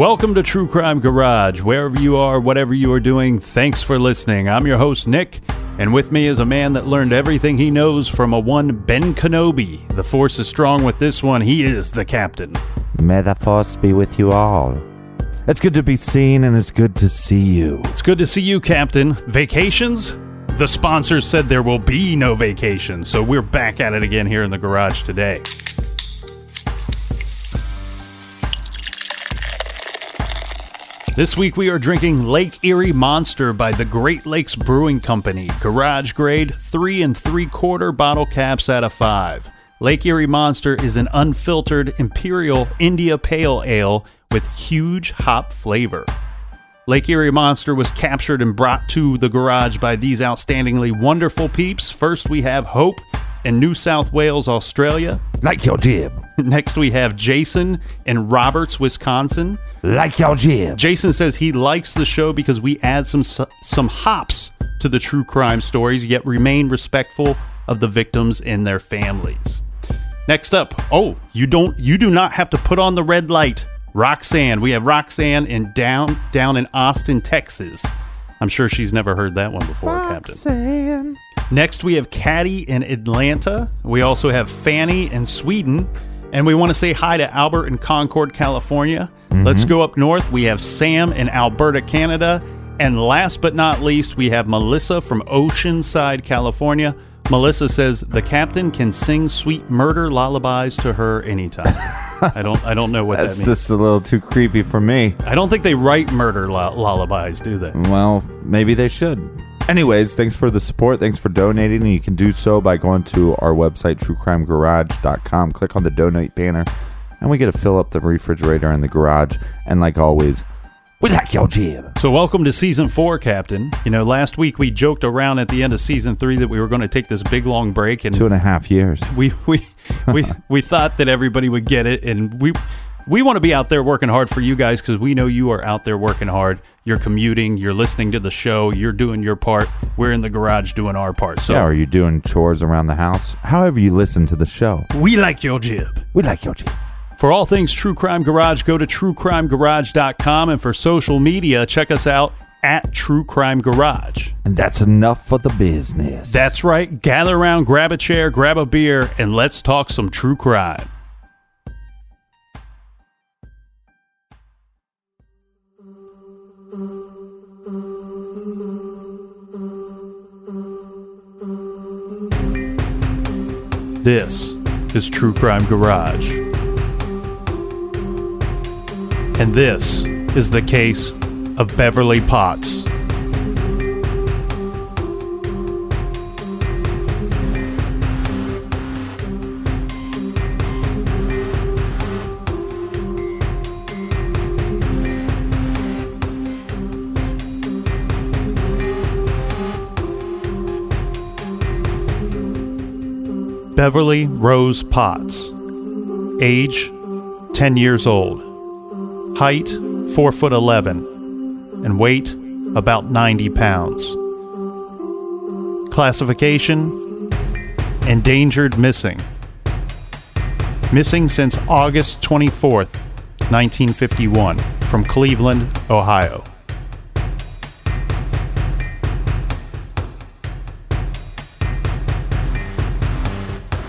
Welcome to True Crime Garage. Wherever you are, whatever you are doing, thanks for listening. I'm your host, Nick, and with me is a man that learned everything he knows from a one Ben Kenobi. The force is strong with this one. He is the captain. May the force be with you all. It's good to be seen and it's good to see you. It's good to see you, Captain. Vacations? The sponsors said there will be no vacations, so we're back at it again here in the garage today. This week we are drinking Lake Erie Monster by the Great Lakes Brewing Company, garage grade, three and three quarter bottle caps out of five. Lake Erie Monster is an unfiltered Imperial India Pale Ale with huge hop flavor. Lake Erie Monster was captured and brought to the garage by these outstandingly wonderful peeps. First, we have Hope in New South Wales, Australia. Like your jib. Next, we have Jason in Roberts, Wisconsin. Like your jib. Jason says he likes the show because we add some some hops to the true crime stories, yet remain respectful of the victims and their families. Next up, oh, you don't you do not have to put on the red light. Roxanne. We have Roxanne in down down in Austin, Texas. I'm sure she's never heard that one before, Captain. Next, we have Caddy in Atlanta. We also have Fanny in Sweden. And we want to say hi to Albert in Concord, California. Mm-hmm. Let's go up north. We have Sam in Alberta, Canada. And last but not least, we have Melissa from Oceanside, California. Melissa says the captain can sing sweet murder lullabies to her anytime. I don't I don't know what that That's means. just a little too creepy for me. I don't think they write murder lu- lullabies, do they? Well, maybe they should. Anyways, thanks for the support. Thanks for donating. And you can do so by going to our website, truecrimegarage.com. Click on the donate banner, and we get to fill up the refrigerator in the garage. And like always, we like your jib. So, welcome to season four, Captain. You know, last week we joked around at the end of season three that we were going to take this big long break, and Two and a half years. we we we we thought that everybody would get it, and we we want to be out there working hard for you guys because we know you are out there working hard. You're commuting, you're listening to the show, you're doing your part. We're in the garage doing our part. So Yeah, are you doing chores around the house? However, you listen to the show. we like your jib. We like your jib. For all things True Crime Garage, go to truecrimegarage.com. And for social media, check us out at True Crime Garage. And that's enough for the business. That's right. Gather around, grab a chair, grab a beer, and let's talk some true crime. This is True Crime Garage. And this is the case of Beverly Potts. Beverly Rose Potts, age 10 years old. Height 4 foot 11 and weight about 90 pounds. Classification Endangered missing. Missing since August 24th, 1951, from Cleveland, Ohio.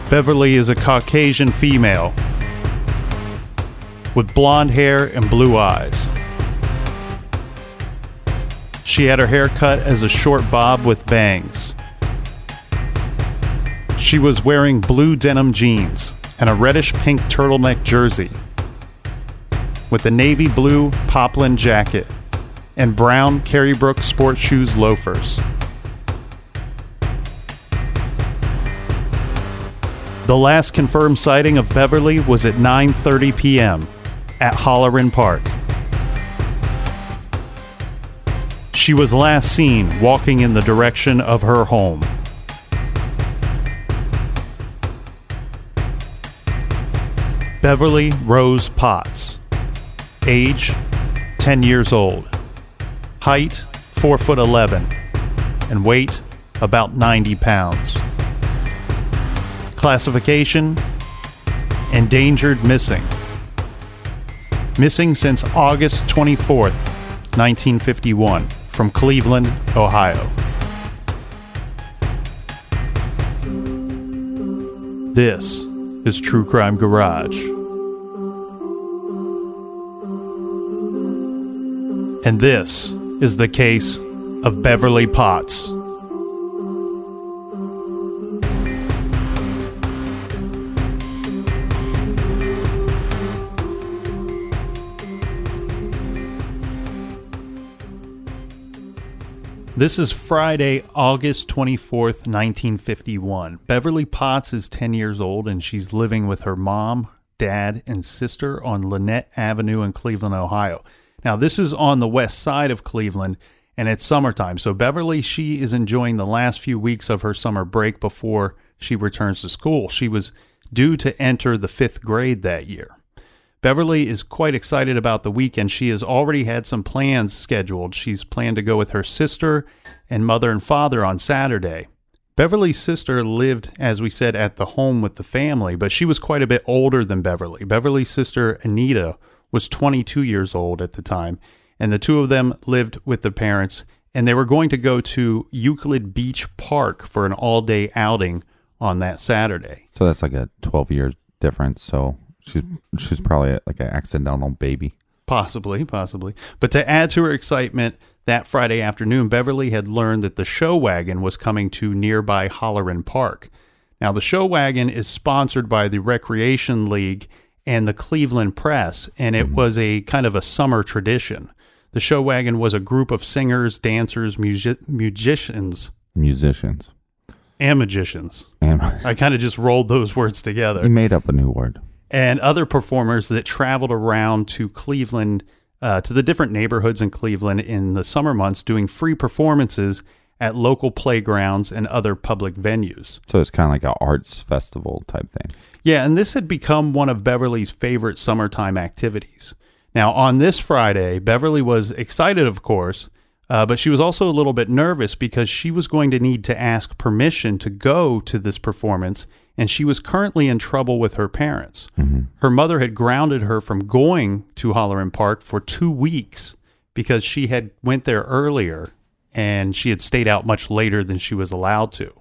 Beverly is a Caucasian female with blonde hair and blue eyes. She had her hair cut as a short bob with bangs. She was wearing blue denim jeans and a reddish pink turtleneck jersey with a navy blue poplin jacket and brown Carrybrook sports shoes loafers. The last confirmed sighting of Beverly was at 9:30 p.m. at Holleran Park. She was last seen walking in the direction of her home. Beverly Rose Potts. Age 10 years old. Height 4 foot 11 and weight about 90 pounds. Classification Endangered missing. Missing since August 24th, 1951, from Cleveland, Ohio. This is True Crime Garage. And this is the case of Beverly Potts. This is Friday, August 24th, 1951. Beverly Potts is 10 years old and she's living with her mom, dad, and sister on Linnet Avenue in Cleveland, Ohio. Now, this is on the west side of Cleveland and it's summertime. So, Beverly, she is enjoying the last few weeks of her summer break before she returns to school. She was due to enter the fifth grade that year. Beverly is quite excited about the weekend. She has already had some plans scheduled. She's planned to go with her sister and mother and father on Saturday. Beverly's sister lived, as we said, at the home with the family, but she was quite a bit older than Beverly. Beverly's sister, Anita, was 22 years old at the time, and the two of them lived with the parents, and they were going to go to Euclid Beach Park for an all day outing on that Saturday. So that's like a 12 year difference. So she's she's probably like an accidental baby. Possibly, possibly. But to add to her excitement, that Friday afternoon, Beverly had learned that the show wagon was coming to nearby Holleran Park. Now, the show wagon is sponsored by the Recreation League and the Cleveland Press, and it mm-hmm. was a kind of a summer tradition. The show wagon was a group of singers, dancers, music- musicians, Musicians. and magicians. And I kind of just rolled those words together. he made up a new word. And other performers that traveled around to Cleveland, uh, to the different neighborhoods in Cleveland in the summer months, doing free performances at local playgrounds and other public venues. So it's kind of like an arts festival type thing. Yeah, and this had become one of Beverly's favorite summertime activities. Now, on this Friday, Beverly was excited, of course, uh, but she was also a little bit nervous because she was going to need to ask permission to go to this performance, and she was currently in trouble with her parents. Her mother had grounded her from going to Holleran Park for two weeks because she had went there earlier and she had stayed out much later than she was allowed to.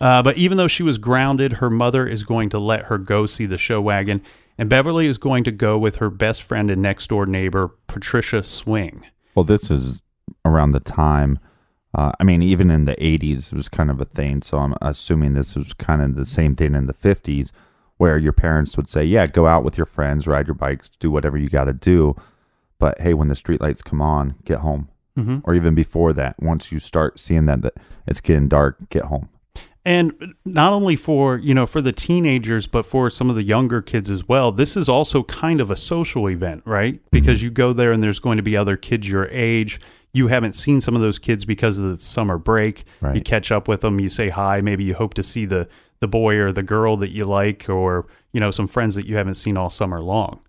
Uh, but even though she was grounded, her mother is going to let her go see the show wagon, and Beverly is going to go with her best friend and next door neighbor, Patricia Swing. Well, this is around the time. Uh, I mean, even in the 80s, it was kind of a thing. So I'm assuming this was kind of the same thing in the 50s, where your parents would say, Yeah, go out with your friends, ride your bikes, do whatever you got to do. But hey, when the streetlights come on, get home. Mhm. Or even before that, once you start seeing that, that it's getting dark, get home. And not only for, you know, for the teenagers, but for some of the younger kids as well, this is also kind of a social event, right? Because you go there and there's going to be other kids your age. You haven't seen some of those kids because of the summer break. You catch up with them, you say hi, maybe you hope to see the the boy or the girl that you like or, you know, some friends that you haven't seen all summer long.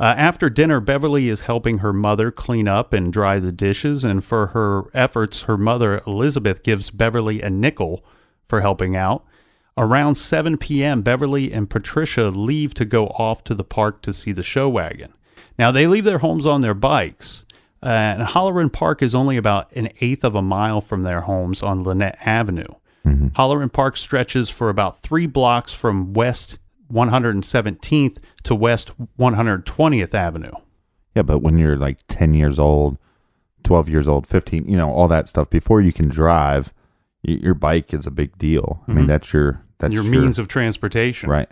Uh, after dinner, Beverly is helping her mother clean up and dry the dishes, and for her efforts, her mother Elizabeth gives Beverly a nickel for helping out. Around 7 p.m., Beverly and Patricia leave to go off to the park to see the show wagon. Now, they leave their homes on their bikes, uh, and Holleran Park is only about an eighth of a mile from their homes on Linnet Avenue. Holleran Park stretches for about three blocks from West 117th to West 120th Avenue. Yeah, but when you're like 10 years old, 12 years old, 15, you know, all that stuff, before you can drive, y- your bike is a big deal. I mean, that's your, that's your means of transportation. right.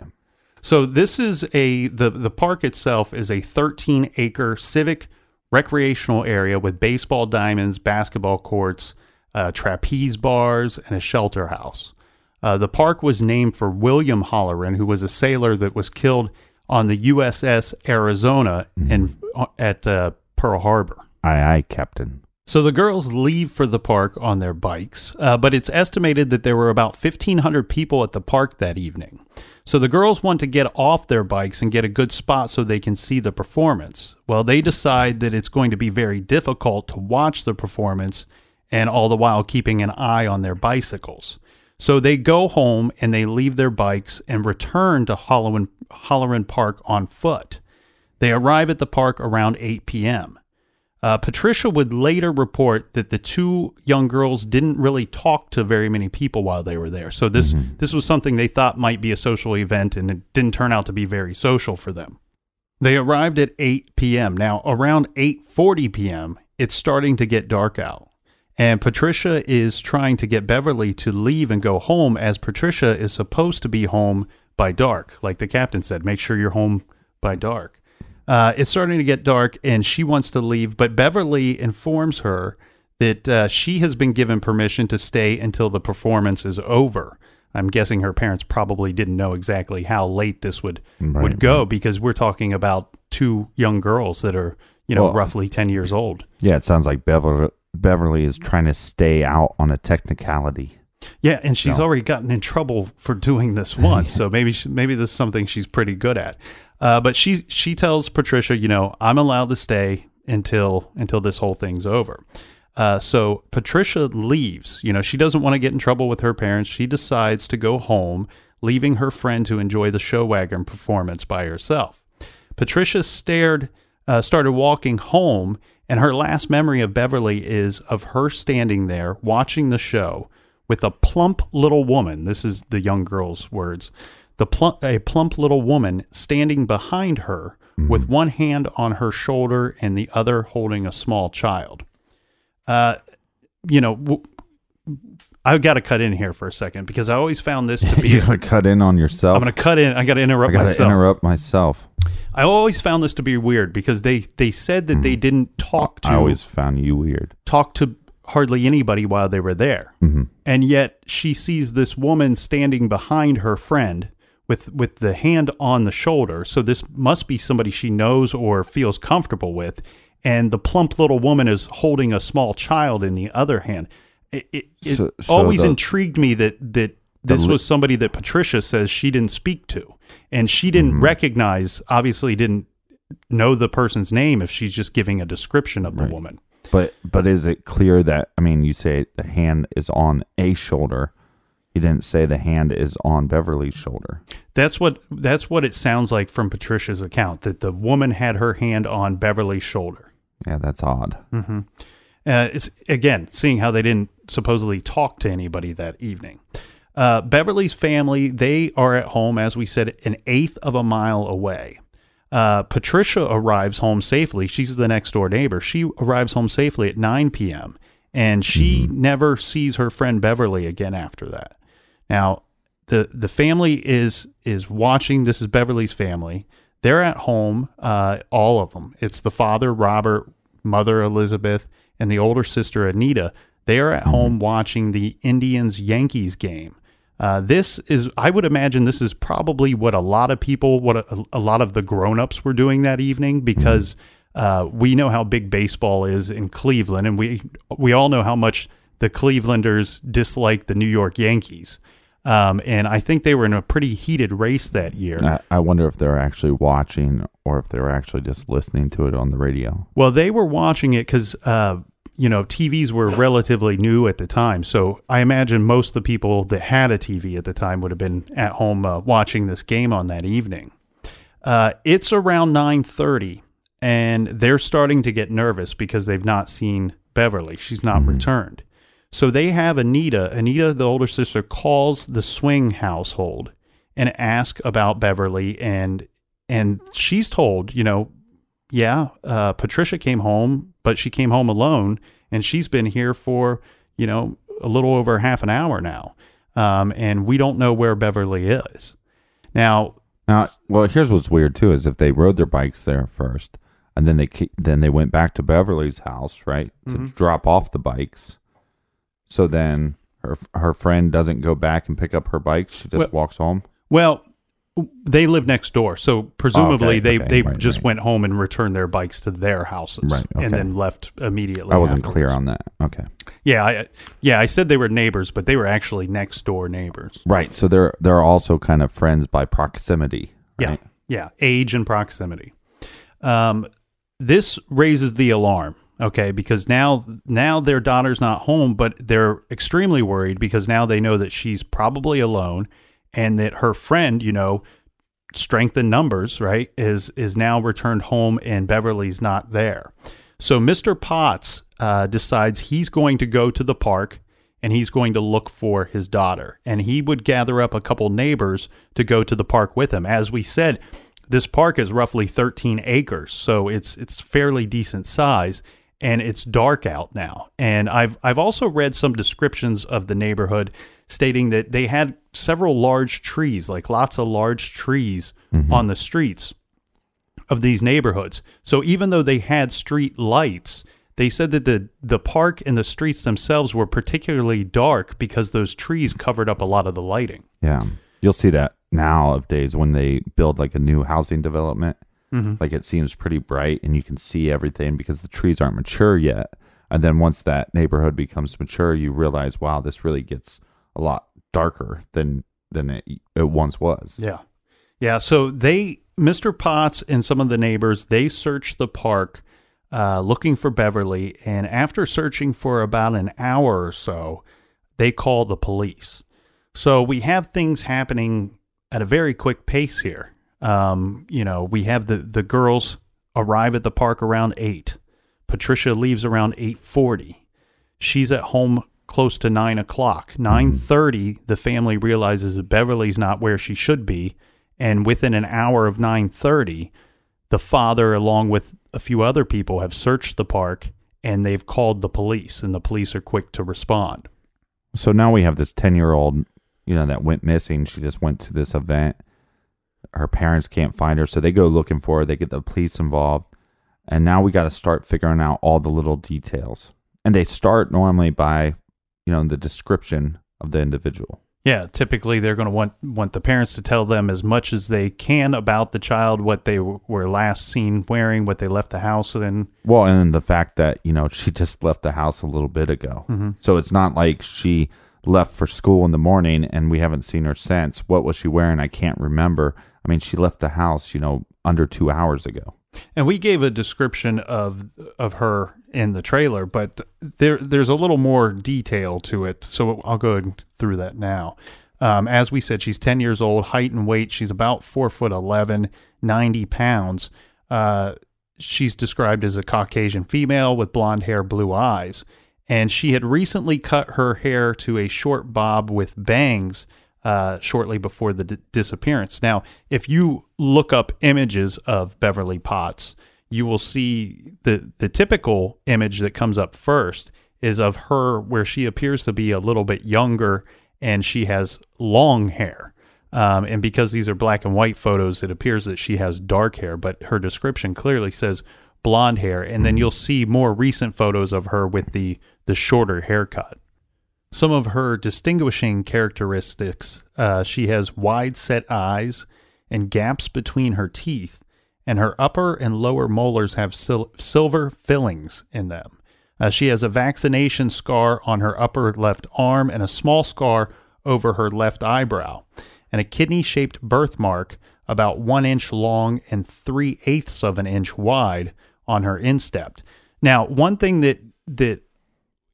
So this is a the the park itself is a 13 acre civic recreational area with baseball diamonds, basketball courts, uh, trapeze bars, and a shelter house. Uh, the park was named for William Holleran, who was a sailor that was killed on the USS Arizona in at uh, Pearl Harbor. Aye, aye, Captain. So the girls leave for the park on their bikes, uh, but it's estimated that there were about 1,500 people at the park that evening. So the girls want to get off their bikes and get a good spot so they can see the performance. Well, they decide that it's going to be very difficult to watch the performance and all the while keeping an eye on their bicycles. So they go home and they leave their bikes and return to Holleran, Park on foot. They arrive at the park around 8 p.m. Uh, Patricia would later report that the two young girls didn't really talk to very many people while they were there. So this this was something they thought might be a social event, and it didn't turn out to be very social for them. They arrived at 8 p.m. Now, around 8:40 p.m., it's starting to get dark out. And Patricia is trying to get Beverly to leave and go home as Patricia is supposed to be home by dark. Like the captain said, make sure you're home by dark. Uh, it's starting to get dark and she wants to leave, but Beverly informs her that uh, she has been given permission to stay until the performance is over. I'm guessing her parents probably didn't know exactly how late this would Right. would go because we're talking about two young girls that are, you know, Well- roughly 10 years old. Yeah, it sounds like Beverly, Beverly is trying to stay out on a technicality. Yeah, and she's No. already gotten in trouble for doing this once, so maybe she, maybe this is something she's pretty good at. Uh, but she she tells Patricia, you know, I'm allowed to stay until until this whole thing's over. Uh, so Patricia leaves. You know, she doesn't want to get in trouble with her parents. She decides to go home, leaving her friend to enjoy the show wagon performance by herself. Patricia stared, uh, started walking home, and her last memory of Beverly is of her standing there watching the show with a plump little woman. This is the young girl's words. The plump, a plump little woman standing behind her with one hand on her shoulder and the other holding a small child. Uh, you know, w- I've got to cut in here for a second because I always found this to be. You're gonna cut in on yourself. I'm going to cut in. I got to interrupt I gotta myself. interrupt myself. I always found this to be weird because they they said that they didn't talk to I always found you weird. talk to hardly anybody while they were there, Mm-hmm. and yet she sees this woman standing behind her friend with with the hand on the shoulder. So this must be somebody she knows or feels comfortable with, and the plump little woman is holding a small child in the other hand. It, it, it So- so always the- intrigued me that that this was somebody that Patricia says she didn't speak to, and she didn't Mm-hmm. recognize. Obviously, didn't know the person's name if she's just giving a description of the woman. But but is it clear that I mean you say the hand is on a shoulder. You didn't say the hand is on Beverly's shoulder. That's what that's what it sounds like from Patricia's account that the woman had her hand on Beverly's shoulder. Yeah, that's odd. Uh, it's again seeing how they didn't supposedly talk to anybody that evening. Uh, Beverly's family they are at home, as we said, an eighth of a mile away. Uh, Patricia arrives home safely. She's the next door neighbor. She arrives home safely at 9 p.m. and she never sees her friend Beverly again after that. Now, the the family is is watching. This is Beverly's family. They're at home, uh, all of them. It's the father, Robert, mother, Elizabeth, and the older sister, Anita. They are at home watching the Indians Yankees game. Uh, this is, I would imagine, this is probably what a lot of people, what a, a lot of the grown-ups were doing that evening because uh, we know how big baseball is in Cleveland, and we we all know how much the Clevelanders dislike the New York Yankees. Um, and I think they were in a pretty heated race that year. I, I wonder if they're actually watching or if they're actually just listening to it on the radio. Well, they were watching it because, uh, you know, TVs were relatively new at the time. So I imagine most of the people that had a TV at the time would have been at home uh, watching this game on that evening. Uh, it's around 9.30, and they're starting to get nervous because they've not seen Beverly. She's not returned. So they have Anita. Anita, the older sister, calls the Swing household and asks about Beverly, and and she's told, you know, yeah, uh, Patricia came home, but she came home alone, and she's been here for you know a little over half an hour now, um, and we don't know where Beverly is. Now, Now, well, here's what's weird too: is if they rode their bikes there first, and then they then they went back to Beverly's house, right, to Mm-hmm. drop off the bikes. So then her her friend doesn't go back and pick up her bike. she just Well- walks home. well, they live next door, so presumably okay, they okay, they right, just right. went home and returned their bikes to their houses, Right, okay. and then left immediately. I wasn't clear on that. Okay, Yeah, I, yeah, I said they were neighbors, but they were actually next door neighbors. right. So they're they're also kind of friends by proximity. Right? Yeah, yeah, age and proximity. Um, this raises the alarm, okay, because now now their daughter's not home, but they're extremely worried because now they know that she's probably alone, and that her friend, you know, strength in numbers, right, is is now returned home, and Beverly's not there. So Mr. Potts uh, decides he's going to go to the park and he's going to look for his daughter. And he would gather up a couple neighbors to go to the park with him. As we said, this park is roughly 13 acres, so it's it's fairly decent size, and it's dark out now. And I've I've also read some descriptions of the neighborhood stating that they had several large trees, like lots of large trees mm-hmm. on the streets of these neighborhoods. So even though they had street lights, they said that the the park and the streets themselves were particularly dark because those trees covered up a lot of the lighting. Yeah. You'll see that now of days when they build like a new housing development. Mm-hmm. Like it seems pretty bright and you can see everything because the trees aren't mature yet. And then once that neighborhood becomes mature, you realize, wow, this really gets a lot darker than than it, it once was. Yeah. Yeah. So they, Mr. Potts and some of the neighbors, they searched the park uh, looking for Beverly. And after searching for about an hour or so, they called the police. So we have things happening at a very quick pace here. Um, you know, we have the, the girls arrive at the park around 8. Patricia leaves around 8.40. She's at home close to 9 o'clock. 9.30, the family realizes that Beverly's not where she should be. And within an hour of 9.30, the father, along with a few other people, have searched the park and they've called the police, and the police are quick to respond. So now we have this 10 year old, you know, that went missing. She just went to this event. Her parents can't find her. So they go looking for her. They get the police involved. And now we got to start figuring out all the little details. And they start normally by, you know, the description of the individual. Yeah, typically they're going to want want the parents to tell them as much as they can about the child, what they w- were last seen wearing, what they left the house in. Well, and the fact that, you know, she just left the house a little bit ago. Mm-hmm. So it's not like she left for school in the morning and we haven't seen her since. What was she wearing? I can't remember. I mean, she left the house, you know, under two hours ago. And we gave a description of of her in the trailer, but there there's a little more detail to it. So I'll go through that now. Um, as we said, she's 10 years old, height and weight. She's about four foot 11, 90 pounds. Uh, she's described as a Caucasian female with blonde hair, blue eyes. And she had recently cut her hair to a short bob with bangs uh, shortly before the d- disappearance. Now, if you look up images of Beverly Potts, you will see the the typical image that comes up first is of her where she appears to be a little bit younger and she has long hair. Um, and because these are black and white photos, it appears that she has dark hair, but her description clearly says blonde hair. And then you'll see more recent photos of her with the the shorter haircut. Some of her distinguishing characteristics. Uh, she has wide set eyes and gaps between her teeth, and her upper and lower molars have sil- silver fillings in them. Uh, she has a vaccination scar on her upper left arm and a small scar over her left eyebrow, and a kidney shaped birthmark about one inch long and three eighths of an inch wide on her instep. Now, one thing that that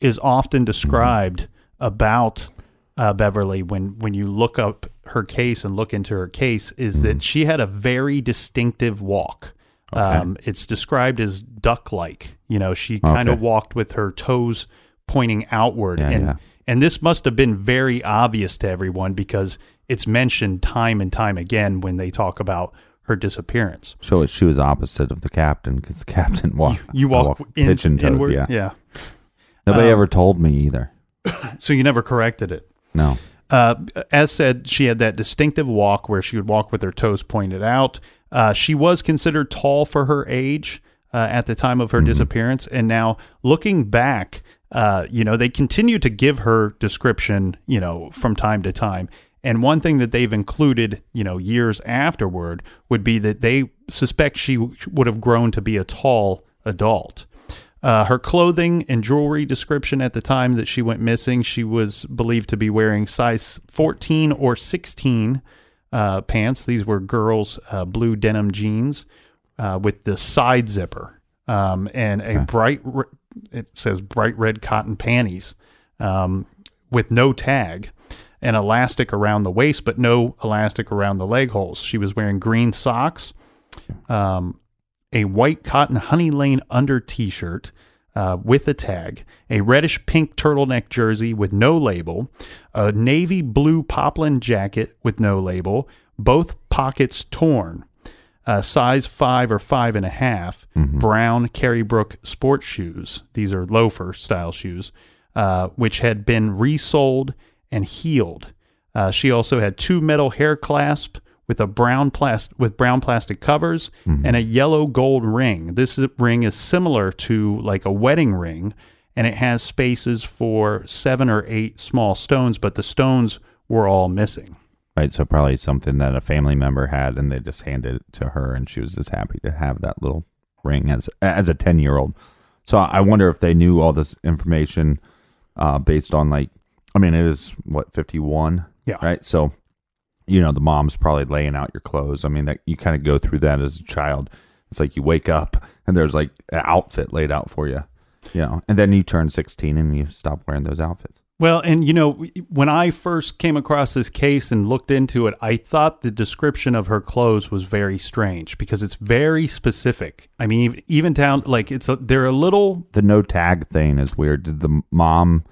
is often described about uh, Beverly when when you look up her case and look into her case is that she had a very distinctive walk. Um, it's described as duck-like. You know, she kind of Okay. walked with her toes pointing outward, Yeah, and yeah. and this must have been very obvious to everyone because it's mentioned time and time again when they talk about her disappearance. So she was opposite of the captain because the captain walked. You walk, in, pigeon toed. inward, Yeah. yeah. Nobody Um, ever told me either. So you never corrected it. No. Uh, as said, she had that distinctive walk where she would walk with her toes pointed out. Uh, she was considered tall for her age uh, at the time of her disappearance. And now looking back, uh, you know, they continue to give her description, you know, from time to time. And one thing that they've included, you know, years afterward would be that they suspect she would have grown to be a tall adult. Uh, her clothing and jewelry description at the time that she went missing, she was believed to be wearing size 14 or 16 uh, pants. These were girls' uh, blue denim jeans uh, with the side zipper um, and a bright, re- it says bright red cotton panties um, with no tag. and elastic around the waist, but no elastic around the leg holes. She was wearing green socks, um, a white cotton honey lane under t-shirt uh, with a tag, a reddish pink turtleneck jersey with no label, a navy blue poplin jacket with no label, both pockets torn, uh, size five or five and a half, brown Carrybrook sports shoes. These are loafer style shoes, uh, which had been resoled and heeled. Uh, she also had two metal hair clasps with a brown plast with brown plastic covers and a yellow gold ring. This is- ring is similar to like a wedding ring, and it has spaces for seven or eight small stones, but the stones were all missing. Right. So probably something that a family member had, and they just handed it to her, and she was just happy to have that little ring as as a ten year old. So I wonder if they knew all this information uh, based on like, I mean, it is what fifty one. Yeah. Right. So, you know, the mom's probably laying out your clothes. I mean, that you kind of go through that as a child. It's like you wake up and there's like an outfit laid out for you. You know, and then you turn sixteen and you stop wearing those outfits. Well, and you know, when I first came across this case and looked into it, I thought the description of her clothes was very strange because it's very specific. I mean, even- even down like it's a, they're a little The no tag thing is weird. Did the mom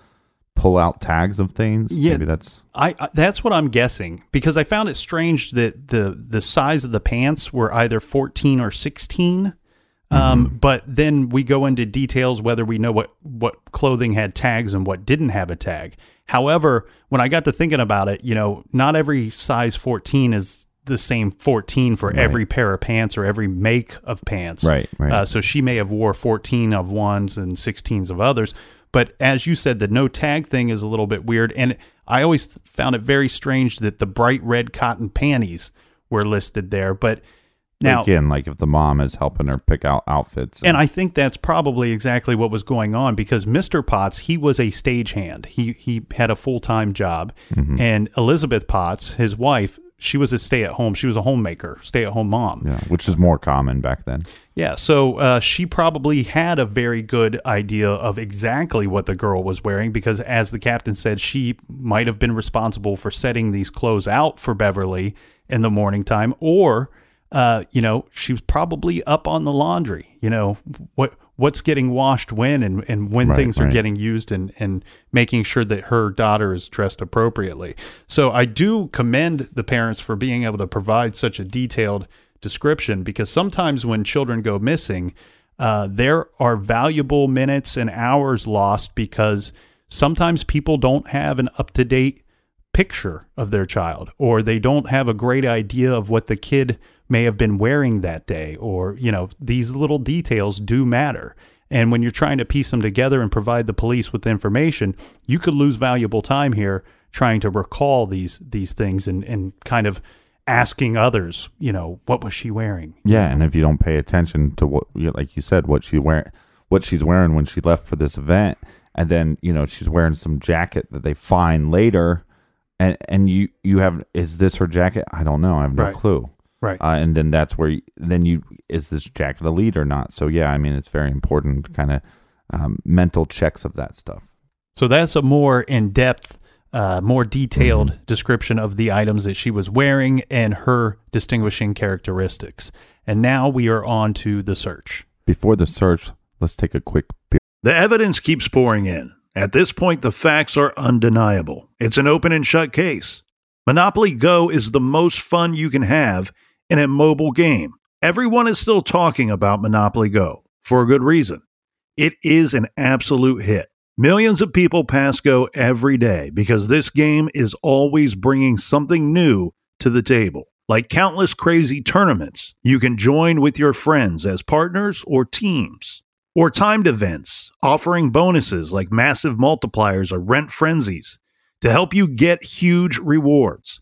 pull out tags of things? Yeah. Maybe that's I, I that's what I'm guessing because I found it strange that the the size of the pants were either 14 or 16. Um, but then we go into details whether we know what what clothing had tags and what didn't have a tag. However, when I got to thinking about it, you know, not every size 14 is the same 14 for every pair of pants or every make of pants. Right, right. Uh, so she may have wore 14 of ones and 16s of others. But as you said, the no tag thing is a little bit weird. And I always found it very strange that the bright red cotton panties were listed there. But now, again like if the mom is helping her pick out outfits. and I think that's probably exactly what was going on because Mr. Potts, he was a stagehand. He he had a full time job, mm-hmm. and Elizabeth Potts, his wife, she was a stay at home. She was a homemaker, stay at home mom. yeah, which is more common back then. Yeah, so uh, she probably had a very good idea of exactly what the girl was wearing because, as the captain said, she might have been responsible for setting these clothes out for Beverly in the morning time, or, uh, you know, she was probably up on the laundry. You know, what what's getting washed when and, and when Right, things are right. getting used and, and making sure that her daughter is dressed appropriately. So I do commend the parents for being able to provide such a detailed description because sometimes when children go missing, uh, there are valuable minutes and hours lost because sometimes people don't have an up to date picture of their child or they don't have a great idea of what the kid may have been wearing that day or you know these little details do matter And when you're trying to piece them together and provide the police with information, you could lose valuable time here trying to recall these these things and, and kind of asking others, you know, what was she wearing? Yeah, and if you don't pay attention to what, like you said, what she wear, what she's wearing when she left for this event, and then you know she's wearing some jacket that they find later, and and you you have is this her jacket? I don't know. I have no Right. clue. Right. Uh, and then that's where you, then you is this jacket a lead or not? So yeah, I mean it's very important kind of um, mental checks of that stuff. So that's a more in depth, uh, more detailed description of the items that she was wearing and her distinguishing characteristics. And now we are on to the search. Before the search, let's take a quick beer. The evidence keeps pouring in. At this point, the facts are undeniable. It's an open and shut case. Monopoly Go is the most fun you can have in a mobile game. Everyone is still talking about Monopoly Go for a good reason. It is an absolute hit. Millions of people pass Go every day because this game is always bringing something new to the table. Like countless crazy tournaments, you can join with your friends as partners or teams or timed events offering bonuses like massive multipliers or rent frenzies to help you get huge rewards.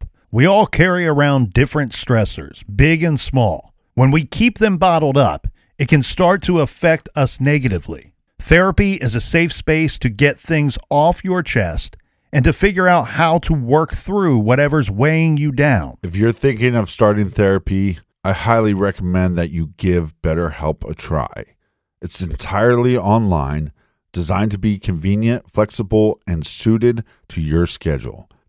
We all carry around different stressors, big and small. When we keep them bottled up, it can start to affect us negatively. Therapy is a safe space to get things off your chest and to figure out how to work through whatever's weighing you down. If you're thinking of starting therapy, I highly recommend that you give BetterHelp a try. It's entirely online, designed to be convenient, flexible, and suited to your schedule.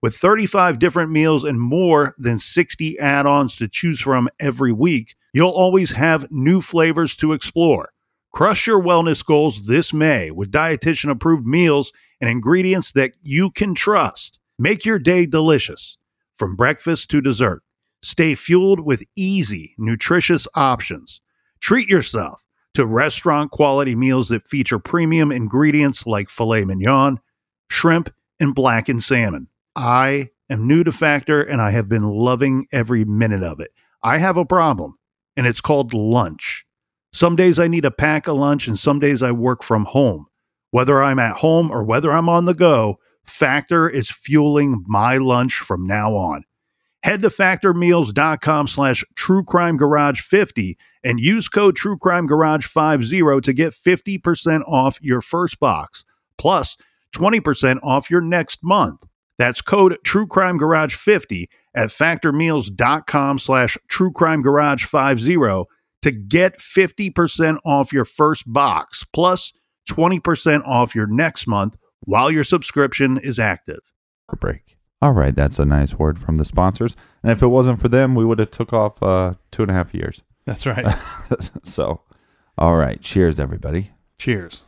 With 35 different meals and more than 60 add ons to choose from every week, you'll always have new flavors to explore. Crush your wellness goals this May with dietitian approved meals and ingredients that you can trust. Make your day delicious from breakfast to dessert. Stay fueled with easy, nutritious options. Treat yourself to restaurant quality meals that feature premium ingredients like filet mignon, shrimp, and blackened salmon. I am new to Factor and I have been loving every minute of it. I have a problem, and it's called lunch. Some days I need to pack a lunch, and some days I work from home. Whether I'm at home or whether I'm on the go, Factor is fueling my lunch from now on. Head to factormeals.com slash truecrimegarage50 and use code truecrimegarage50 to get 50% off your first box, plus 20% off your next month. That's code truecrimegarage50 at factormeals.com slash truecrimegarage50 to get 50% off your first box, plus 20% off your next month while your subscription is active. break. All right, that's a nice word from the sponsors. And if it wasn't for them, we would have took off uh, two and a half years. That's right. so, all right, cheers, everybody. Cheers.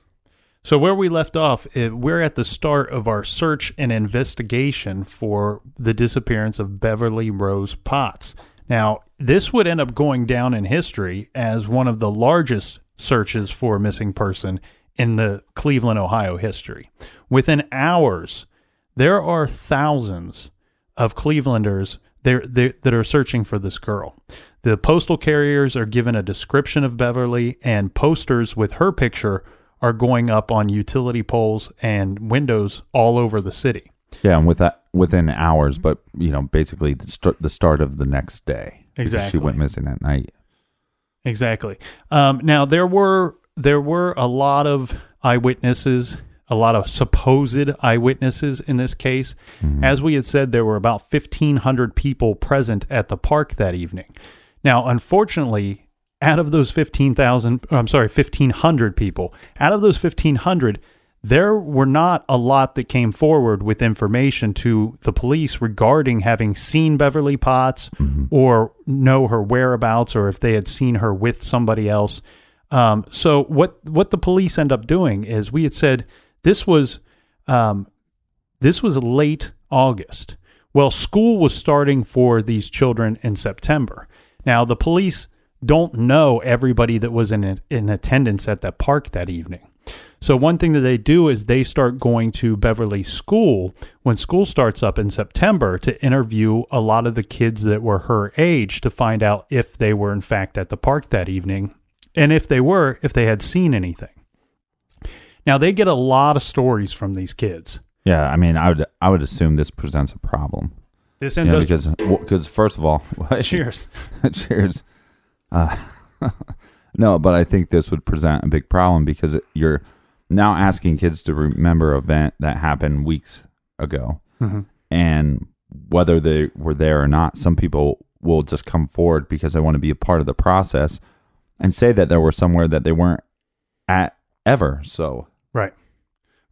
So, where we left off, eh, we're at the start of our search and investigation for the disappearance of Beverly Rose Potts. Now, this would end up going down in history as one of the largest searches for a missing person in the Cleveland, Ohio history. Within hours, there are thousands of Clevelanders that are searching for this girl. The postal carriers are given a description of Beverly, and posters with her picture are going up on utility poles and windows all over the city. Yeah, and with that within hours, but you know, basically the start the start of the next day. Exactly. she went missing at night. Exactly. Um, now there were there were a lot of eyewitnesses, a lot of supposed eyewitnesses in this case. As we had said, there were about fifteen hundred people present at the park that evening. Now, unfortunately, out of those fifteen thousand, I'm sorry, fifteen hundred people, out of those fifteen hundred. There were not a lot that came forward with information to the police regarding having seen Beverly Potts or know her whereabouts or if they had seen her with somebody else. Um, so what what the police end up doing is we had said this was um, this was late August. Well, school was starting for these children in September. Now the police don't know everybody that was in in attendance at the park that evening. So one thing that they do is they start going to Beverly School when school starts up in September to interview a lot of the kids that were her age to find out if they were in fact at the park that evening and if they were, if they had seen anything. Now they get a lot of stories from these kids. Yeah, I mean, I would I would assume this presents a problem. This You ends know, up because because first of all, cheers. cheers. Uh, no, but I think this would present a big problem because it, you're now asking kids to remember an event that happened weeks ago, Mhm. and whether they were there or not, some people will just come forward because they want to be a part of the process and say that there were somewhere that they weren't at ever. So Right.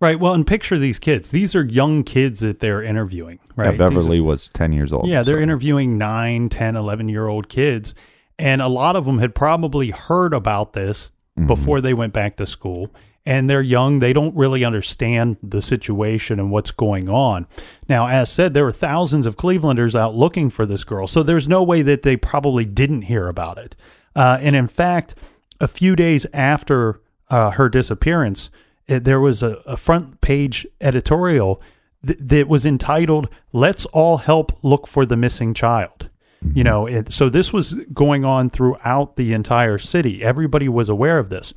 Right. Well, and picture these kids. These are young kids that they're interviewing, right? yeah, These are- Beverly was ten years old. Yeah, they're so- interviewing 9, 10, 11 year old kids. And a lot of them had probably heard about this Mm-hmm. before they went back to school. And they're young. They don't really understand the situation and what's going on. Now, as said, there were thousands of Clevelanders out looking for this girl. So there's no way that they probably didn't hear about it. Uh, and in fact, a few days after uh, her disappearance, it, there was a, a front page editorial th- that was entitled "Let's all help look for the missing child." You know, it, so this was going on throughout the entire city. Everybody was aware of this.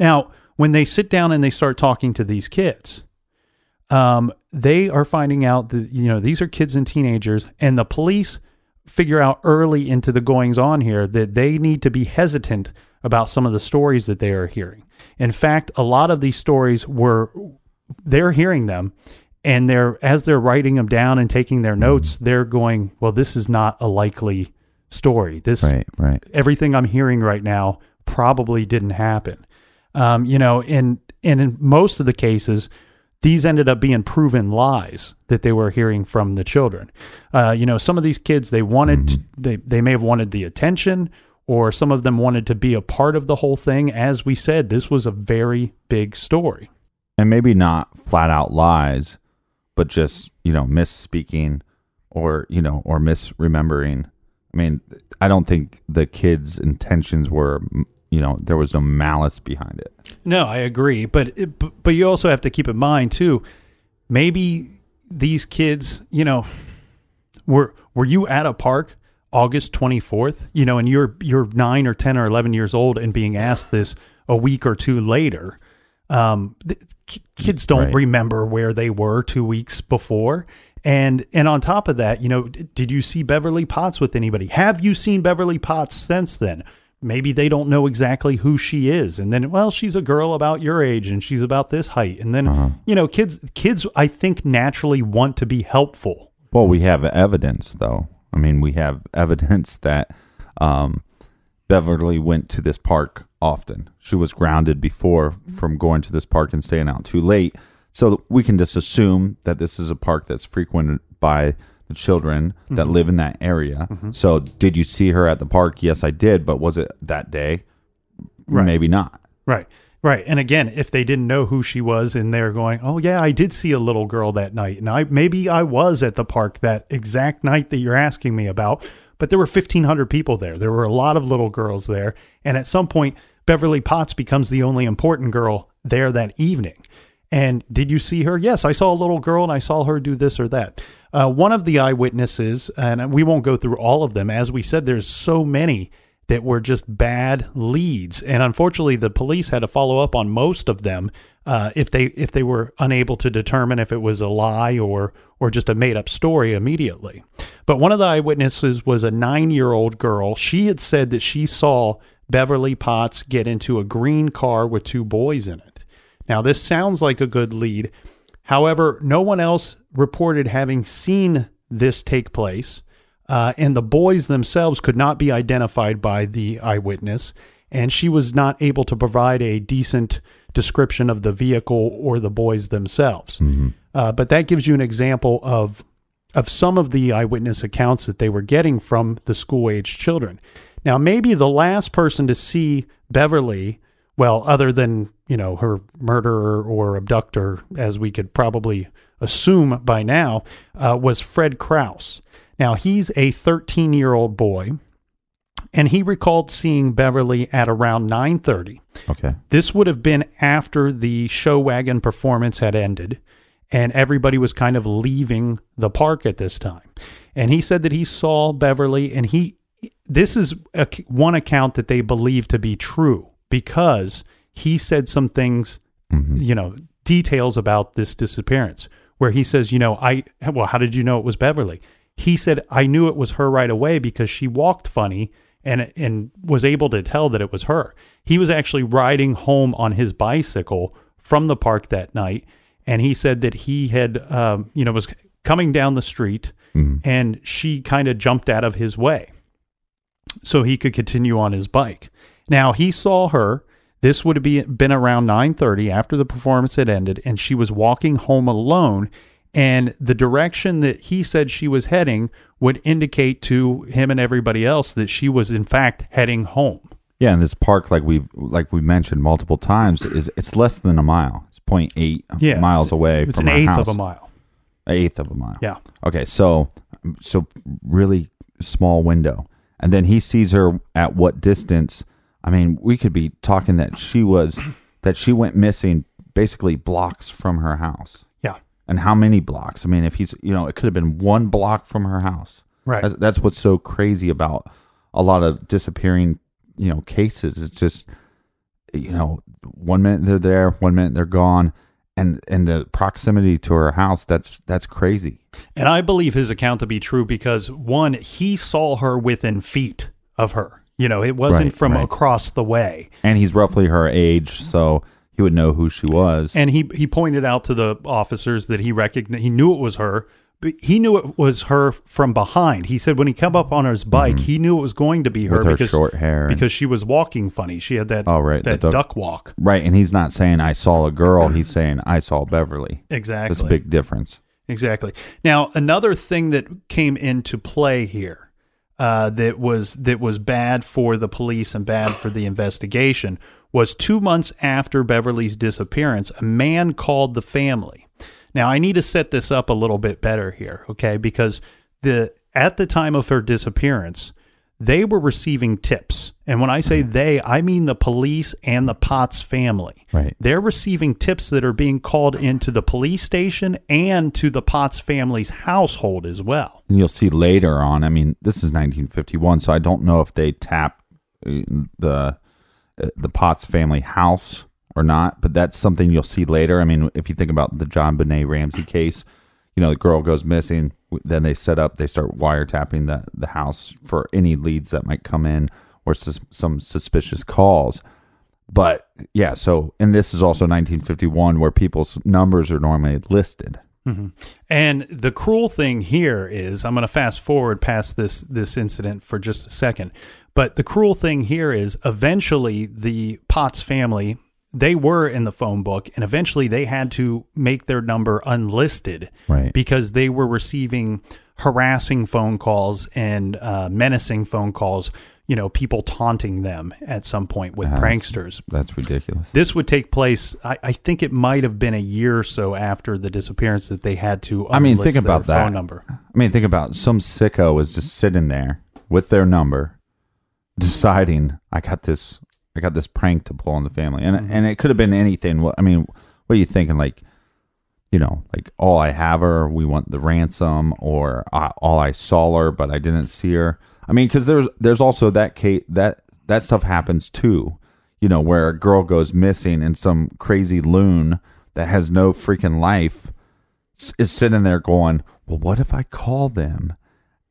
Now, when they sit down and they start talking to these kids, um, they are finding out that you know these are kids and teenagers, and the police figure out early into the goings on here that they need to be hesitant about some of the stories that they are hearing. In fact, a lot of these stories were they're hearing them and they're as they're writing them down and taking their notes, they're going, well, this is not a likely story. This Right, right. everything I'm hearing right now probably didn't happen. Um, you know, in and in most of the cases, these ended up being proven lies that they were hearing from the children. Uh, you know, some of these kids they wanted to, they they may have wanted the attention, or some of them wanted to be a part of the whole thing. As we said, this was a very big story. and maybe not flat out lies, but just you know misspeaking or you know or misremembering. I mean, I don't think the kids' intentions were you know there was no malice behind it. No, I agree, but it, but you also have to keep in mind too. Maybe these kids, you know, were were you at a park August twenty fourth? You know, and you're you're nine or ten or eleven years old and being asked this a week or two later. Um, kids don't Right. remember where they were two weeks before. And and on top of that, you know, d- did you see Beverly Potts with anybody? Have you seen Beverly Potts since then? Maybe they don't know exactly who she is, and then well, she's a girl about your age, and she's about this height, and then you know, kids kids I think naturally want to be helpful. Well, we have evidence though. I mean, we have evidence that um, Beverly went to this park often. She was grounded before from going to this park and staying out too late. So we can just assume that this is a park that's frequented by the children that mm-hmm. live in that area. Mm-hmm. So did you see her at the park? Yes, I did. But was it that day? Right. Maybe not. Right. Right. And again, if they didn't know who she was and they're going, "Oh yeah, I did see a little girl that night." And I maybe I was at the park that exact night that you're asking me about, but there were 1500 people there. There were a lot of little girls there, and at some point Beverly Potts becomes the only important girl there that evening. And did you see her? Yes, I saw a little girl and I saw her do this or that. Uh, one of the eyewitnesses, and we won't go through all of them. As we said, there's so many that were just bad leads, and unfortunately, the police had to follow up on most of them uh, if they if they were unable to determine if it was a lie or or just a made up story immediately. But one of the eyewitnesses was a nine year old girl. She had said that she saw Beverly Potts get into a green car with two boys in it. Now, this sounds like a good lead. However, no one else reported having seen this take place, uh, and the boys themselves could not be identified by the eyewitness, and she was not able to provide a decent description of the vehicle or the boys themselves. Uh, but that gives you an example of of some of the eyewitness accounts that they were getting from the school age children. Now, maybe the last person to see Beverly, well, other than, you know, her murderer or abductor, as we could probably assume by now, uh, was Fred Kraus. Now, he's a 13 year old boy, and he recalled seeing Beverly at around 930. Okay. This would have been after the Showagon performance had ended and everybody was kind of leaving the park at this time. And he said that he saw Beverly and he this is a, one account that they believe to be true because he said some things, you know, details about this disappearance where he says, you know, I well, how did you know it was Beverly? He said I knew it was her right away because she walked funny and and was able to tell that it was her. He was actually riding home on his bicycle from the park that night, and he said that he had, um, you know, was coming down the street, and she kind of jumped out of his way, so he could continue on his bike. Now he saw her. This would have be- been around 9:30 after the performance had ended and she was walking home alone and the direction that he said she was heading would indicate to him and everybody else that she was in fact heading home. Yeah, and this park, like we've like we mentioned multiple times, is it's less than a mile. It's 0.8 Yeah, miles away It's from an eighth house. of a mile. An eighth of a mile. Yeah. Okay, so so really small window, and then he sees her at what distance? I mean, we could be talking that she was that she went missing basically blocks from her house. Yeah. And how many blocks? I mean, if he's you know, it could have been one block from her house. Right. That's, that's what's so crazy about a lot of disappearing, you know, cases. It's just, you know, one minute they're there, one minute they're gone, and and the proximity to her house. That's that's crazy. And I believe his account to be true because one, he saw her within feet of her. You know, it wasn't Right, from right. across the way. And he's roughly her age, so he would know who she was. And he he pointed out to the officers that he recognized he knew it was her he knew it was her from behind. He said when he came up on his bike, he knew it was going to be her Mm-hmm. Her because short hair because she was walking funny. She had that Oh, right, that duck- duck walk. Right, and he's not saying I saw a girl. He's saying I saw Beverly. Exactly. That's a big difference. Exactly. Now, another thing that came into play here uh, that was that was bad for the police and bad for the investigation was two months after Beverly's disappearance, a man called the family. Now, I need to set this up a little bit better here, okay? Because the at the time of her disappearance, they were receiving tips. And when I say they, I mean the police and the Potts family. Right. They're receiving tips that are being called into the police station and to the Potts family's household as well. And you'll see later on. I mean, this is 1951, so I don't know if they tapped uh, the uh, the Potts family house or not. But that's something you'll see later. I mean, if you think about the JonBenét Ramsey case, you know, the girl goes missing. Then they set up, they start wiretapping the the house for any leads that might come in or sus- some suspicious calls. But yeah, so and this is also 1951 where people's numbers are normally listed. Mm-hmm. And the cruel thing here is I'm going to fast forward past this this incident for just a second. But the cruel thing here is eventually the Potts family they were in the phone book and eventually they had to make their number unlisted Right. because they were receiving harassing phone calls and uh, menacing phone calls you know people taunting them at some point with pranksters That's ridiculous. this would take place. I, I think it might have been a year or so after the disappearance that they had to. I mean, think about that. phone number. I mean, think about some sicko is just sitting there with their number, deciding I got this, I got this prank to pull on the family, and Mm-hmm. and it could have been anything. What I mean, what are you thinking? Like, you know, like all I have her, we want the ransom, or uh, all I saw her, but I didn't see her. I mean, because there's there's also that case that that stuff happens too. You know, where a girl goes missing and some crazy loon that has no freaking life is sitting there going, "Well, what if I call them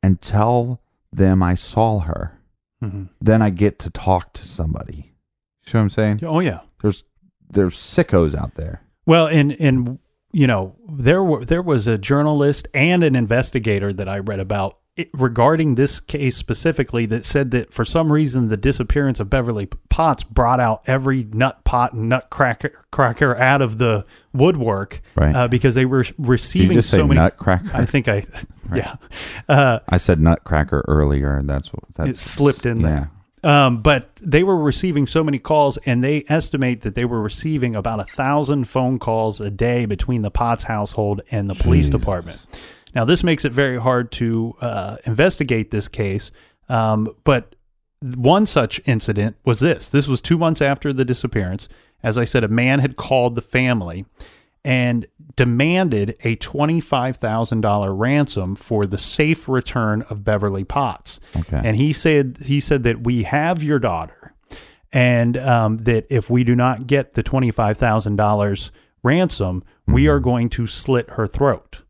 and tell them I saw her? Then I get to talk to somebody." You see what I'm saying? Oh yeah. There's there's sickos out there. Well, and and you know there were there was a journalist and an investigator that I read about it, regarding this case specifically that said that for some reason the disappearance of Beverly Potts brought out every nut pot and nut cracker out of the woodwork, Right. Uh, because they were receiving just so say many. nutcracker? I think I, yeah. Uh, I said nutcracker earlier, and that's what that's it slipped in yeah. there. Um, but they were receiving so many calls, and they estimate that they were receiving about a thousand phone calls a day between the Potts household and the police Jesus. department. Now, this makes it very hard to uh, investigate this case, um, but one such incident was this. This was two months after the disappearance. As I said, a man had called the family and demanded a $25,000 ransom for the safe return of Beverly Potts. Okay. And he said he said that we have your daughter and um, that if we do not get the $25,000 ransom, we are going to slit her throat.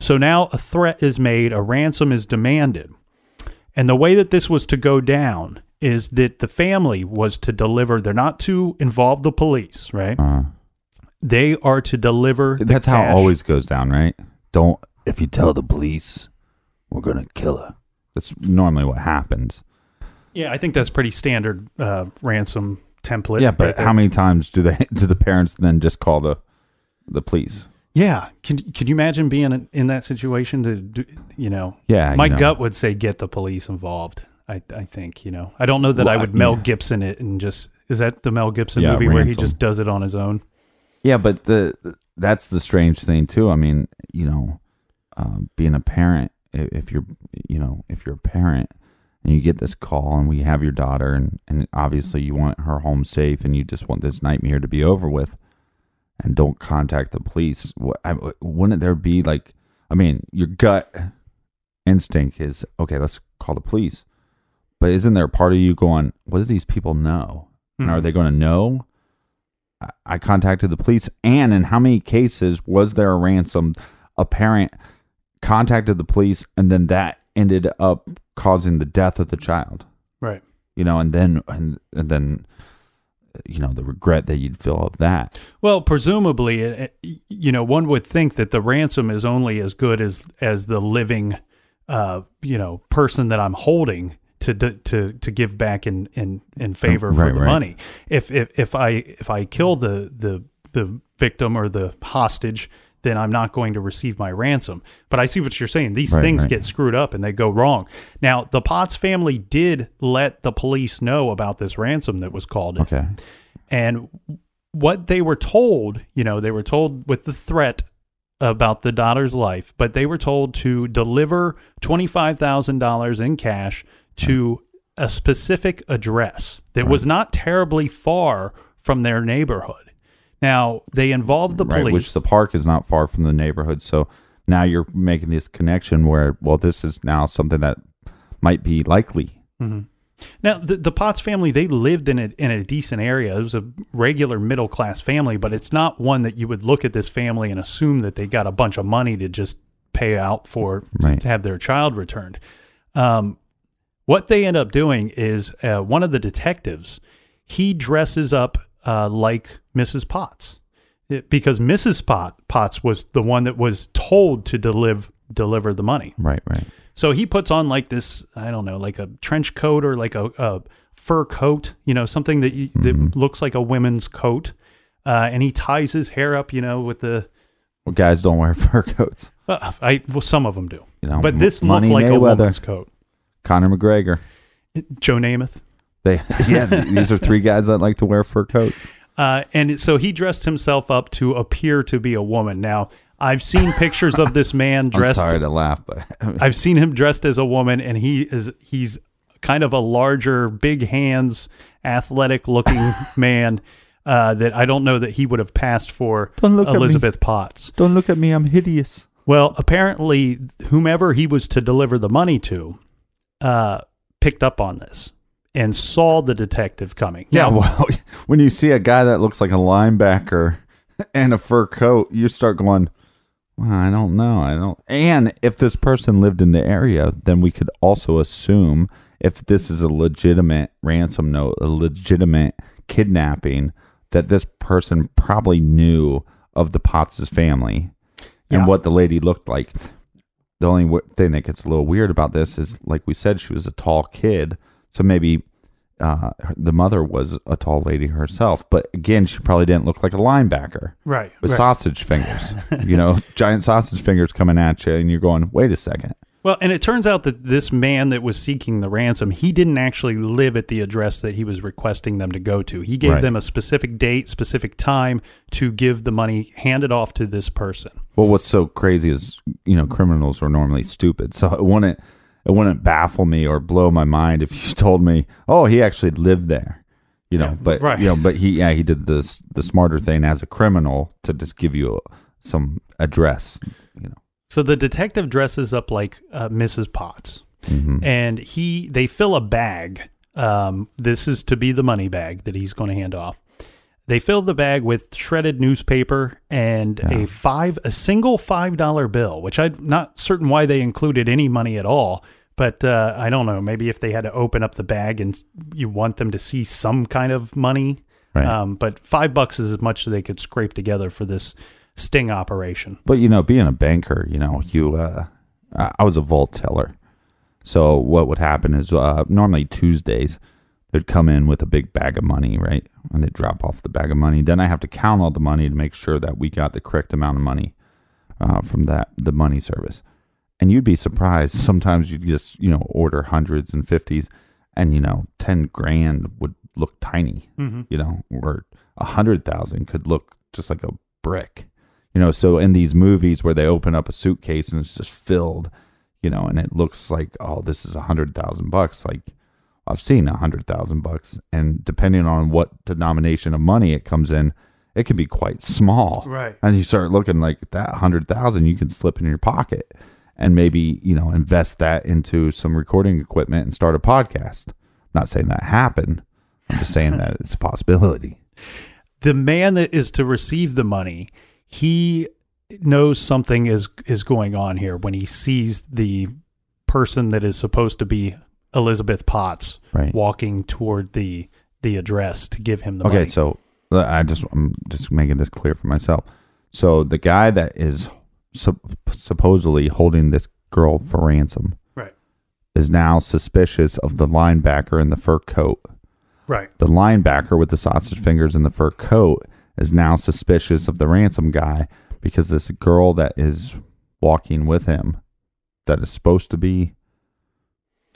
So now a threat is made, a ransom is demanded. And the way that this was to go down is that the family was to deliver, they're not to involve the police, right? Uh, They are to deliver. the that's how it cash. always goes down, right? Don't if you tell the police, we're gonna kill her. That's normally what happens. Yeah, I think that's pretty standard uh, ransom template. yeah, right but there. how many times do they do the parents then just call the the police? Yeah, can can you imagine being in, in that situation? To do, you know, Yeah, my you know. gut would say get the police involved. I I think you know. I don't know that I Well, would Mel yeah. Gibson it and just is that the Mel Gibson Yeah, movie where he just does it on his own? Yeah, but the that's the strange thing too. I mean, you know, um, being a parent, if you're, you know, if you're a parent and you get this call and we have your daughter and and obviously you want her home safe and you just want this nightmare to be over with, and don't contact the police. Wouldn't there be like, I mean, your gut instinct is okay. Let's call the police, but isn't there a part of you going, what do these people know? And are Mhm. they going to know? I- contacted the police, and in how many cases was there a ransom? A parent contacted the police, and then that ended up causing the death of the child. Right. You know, and then and, and then you know the regret that you'd feel of that. Well, presumably, it- you know, one would think that the ransom is only as good as as the living, uh, you know, person that I'm holding to to to give back in in in favor for the right. money. If if if I if I kill the the the victim or the hostage, then I'm not going to receive my ransom. But I see what you're saying. These Right, things right. get screwed up and they go wrong. Now, the Potts family did let the police know about this ransom that was called in. Okay. And what they were told, you know, they were told with the threat about the daughter's life, but they were told to deliver $25,000 in cash to a specific address that was not terribly far from their neighborhood. Now, they involved the right, police. which the park is not far from the neighborhood. So now you're making this connection where, well, this is now something that might be likely. Now, the, the Potts family, they lived in a, in a decent area. It was a regular middle class family, but it's not one that you would look at this family and assume that they got a bunch of money to just pay out for Right. to have their child returned. Um, what they end up doing is uh, one of the detectives, he dresses up uh, like Mrs. Potts It- because Mrs. Pot, Potts was the one that was told to deliver deliver the money. Right, right. So he puts on like this, I don't know, like a trench coat or like a, a fur coat, you know, something that you, that looks like a women's coat, uh, and he ties his hair up, you know, with the. Well, guys don't wear fur coats. Uh, I well, some of them do, You know, but this M- looked Money like a Mayweather. woman's coat. Conor McGregor. Joe Namath. They, yeah, these are three guys that like to wear fur coats. Uh, and so he dressed himself up to appear to be a woman. Now, I've seen pictures of this man I'm dressed. sorry to laugh, but I've seen him dressed as a woman, and he is he's kind of a larger, big hands, athletic looking man. Uh, that I don't know that he would have passed for Don't look at me. Elizabeth Potts. don't look at me. I'm hideous. Well, apparently, whomever he was to deliver the money to uh, picked up on this and saw the detective coming. Yeah, well, when you see a guy that looks like a linebacker and a fur coat, you start going, well, I don't know. I don't. And if this person lived in the area, then we could also assume if this is a legitimate ransom note, a legitimate kidnapping, that this person probably knew of the Potts' family and Yeah. what the lady looked like. The only w- thing that gets a little weird about this is, like we said, she was a tall kid. So maybe uh, the mother was a tall lady herself. But again, she probably didn't look like a linebacker right, with right. sausage fingers. you know, giant sausage fingers coming at you, and you're going, wait a second. Well, and it turns out that this man that was seeking the ransom, he didn't actually live at the address that he was requesting them to go to. He gave Right. them a specific date, specific time to give the money handed off to this person. Well, what's so crazy is you know criminals are normally stupid, so it wouldn't it wouldn't baffle me or blow my mind if you told me, oh, he actually lived there. You know, Yeah, but right. you know, but he yeah he did this the smarter thing as a criminal to just give you some address. You know, So the detective dresses up like uh, Mrs. Potts, Mm-hmm. and he they fill a bag. Um, this is to be the money bag that he's going to hand off. They filled the bag with shredded newspaper and a five a single five dollar bill, which I'm not certain why they included any money at all. But uh, I don't know. Maybe if they had to open up the bag and you want them to see some kind of money. Right. Um, but five bucks is as much as they could scrape together for this sting operation. But you know, being a banker, you know, you uh I I was a vault teller. So what would happen is uh normally Tuesdays they'd come in with a big bag of money, right? And they'd drop off the bag of money. Then I have to count all the money to make sure that we got the correct amount of money uh, from that the money service. And you'd be surprised. Sometimes you'd just, you know, order hundreds and fifties and you know, ten grand would look tiny you know, or a hundred thousand could look just like a brick, you know. So in these movies where they open up a suitcase and it's just filled, you know, and it looks like, oh, this is a hundred thousand bucks. Like I've seen a hundred thousand bucks, and depending on what denomination of money it comes in, it can be quite small. Right. And you start looking like that hundred thousand you can slip in your pocket and maybe, you know, invest that into some recording equipment and start a podcast. I'm not saying that happened. I'm just saying that it's a possibility. the man that is to receive the money, he knows something is is going on here when he sees the person that is supposed to be Elizabeth Potts Right. walking toward the the address to give him the Okay, money. so uh, I just I'm just making this clear for myself. So the guy that is sup- supposedly holding this girl for ransom right, is now suspicious of the linebacker in the fur coat. right, The linebacker with the sausage fingers and the fur coat is now suspicious of the ransom guy because this girl that is walking with him that is supposed to be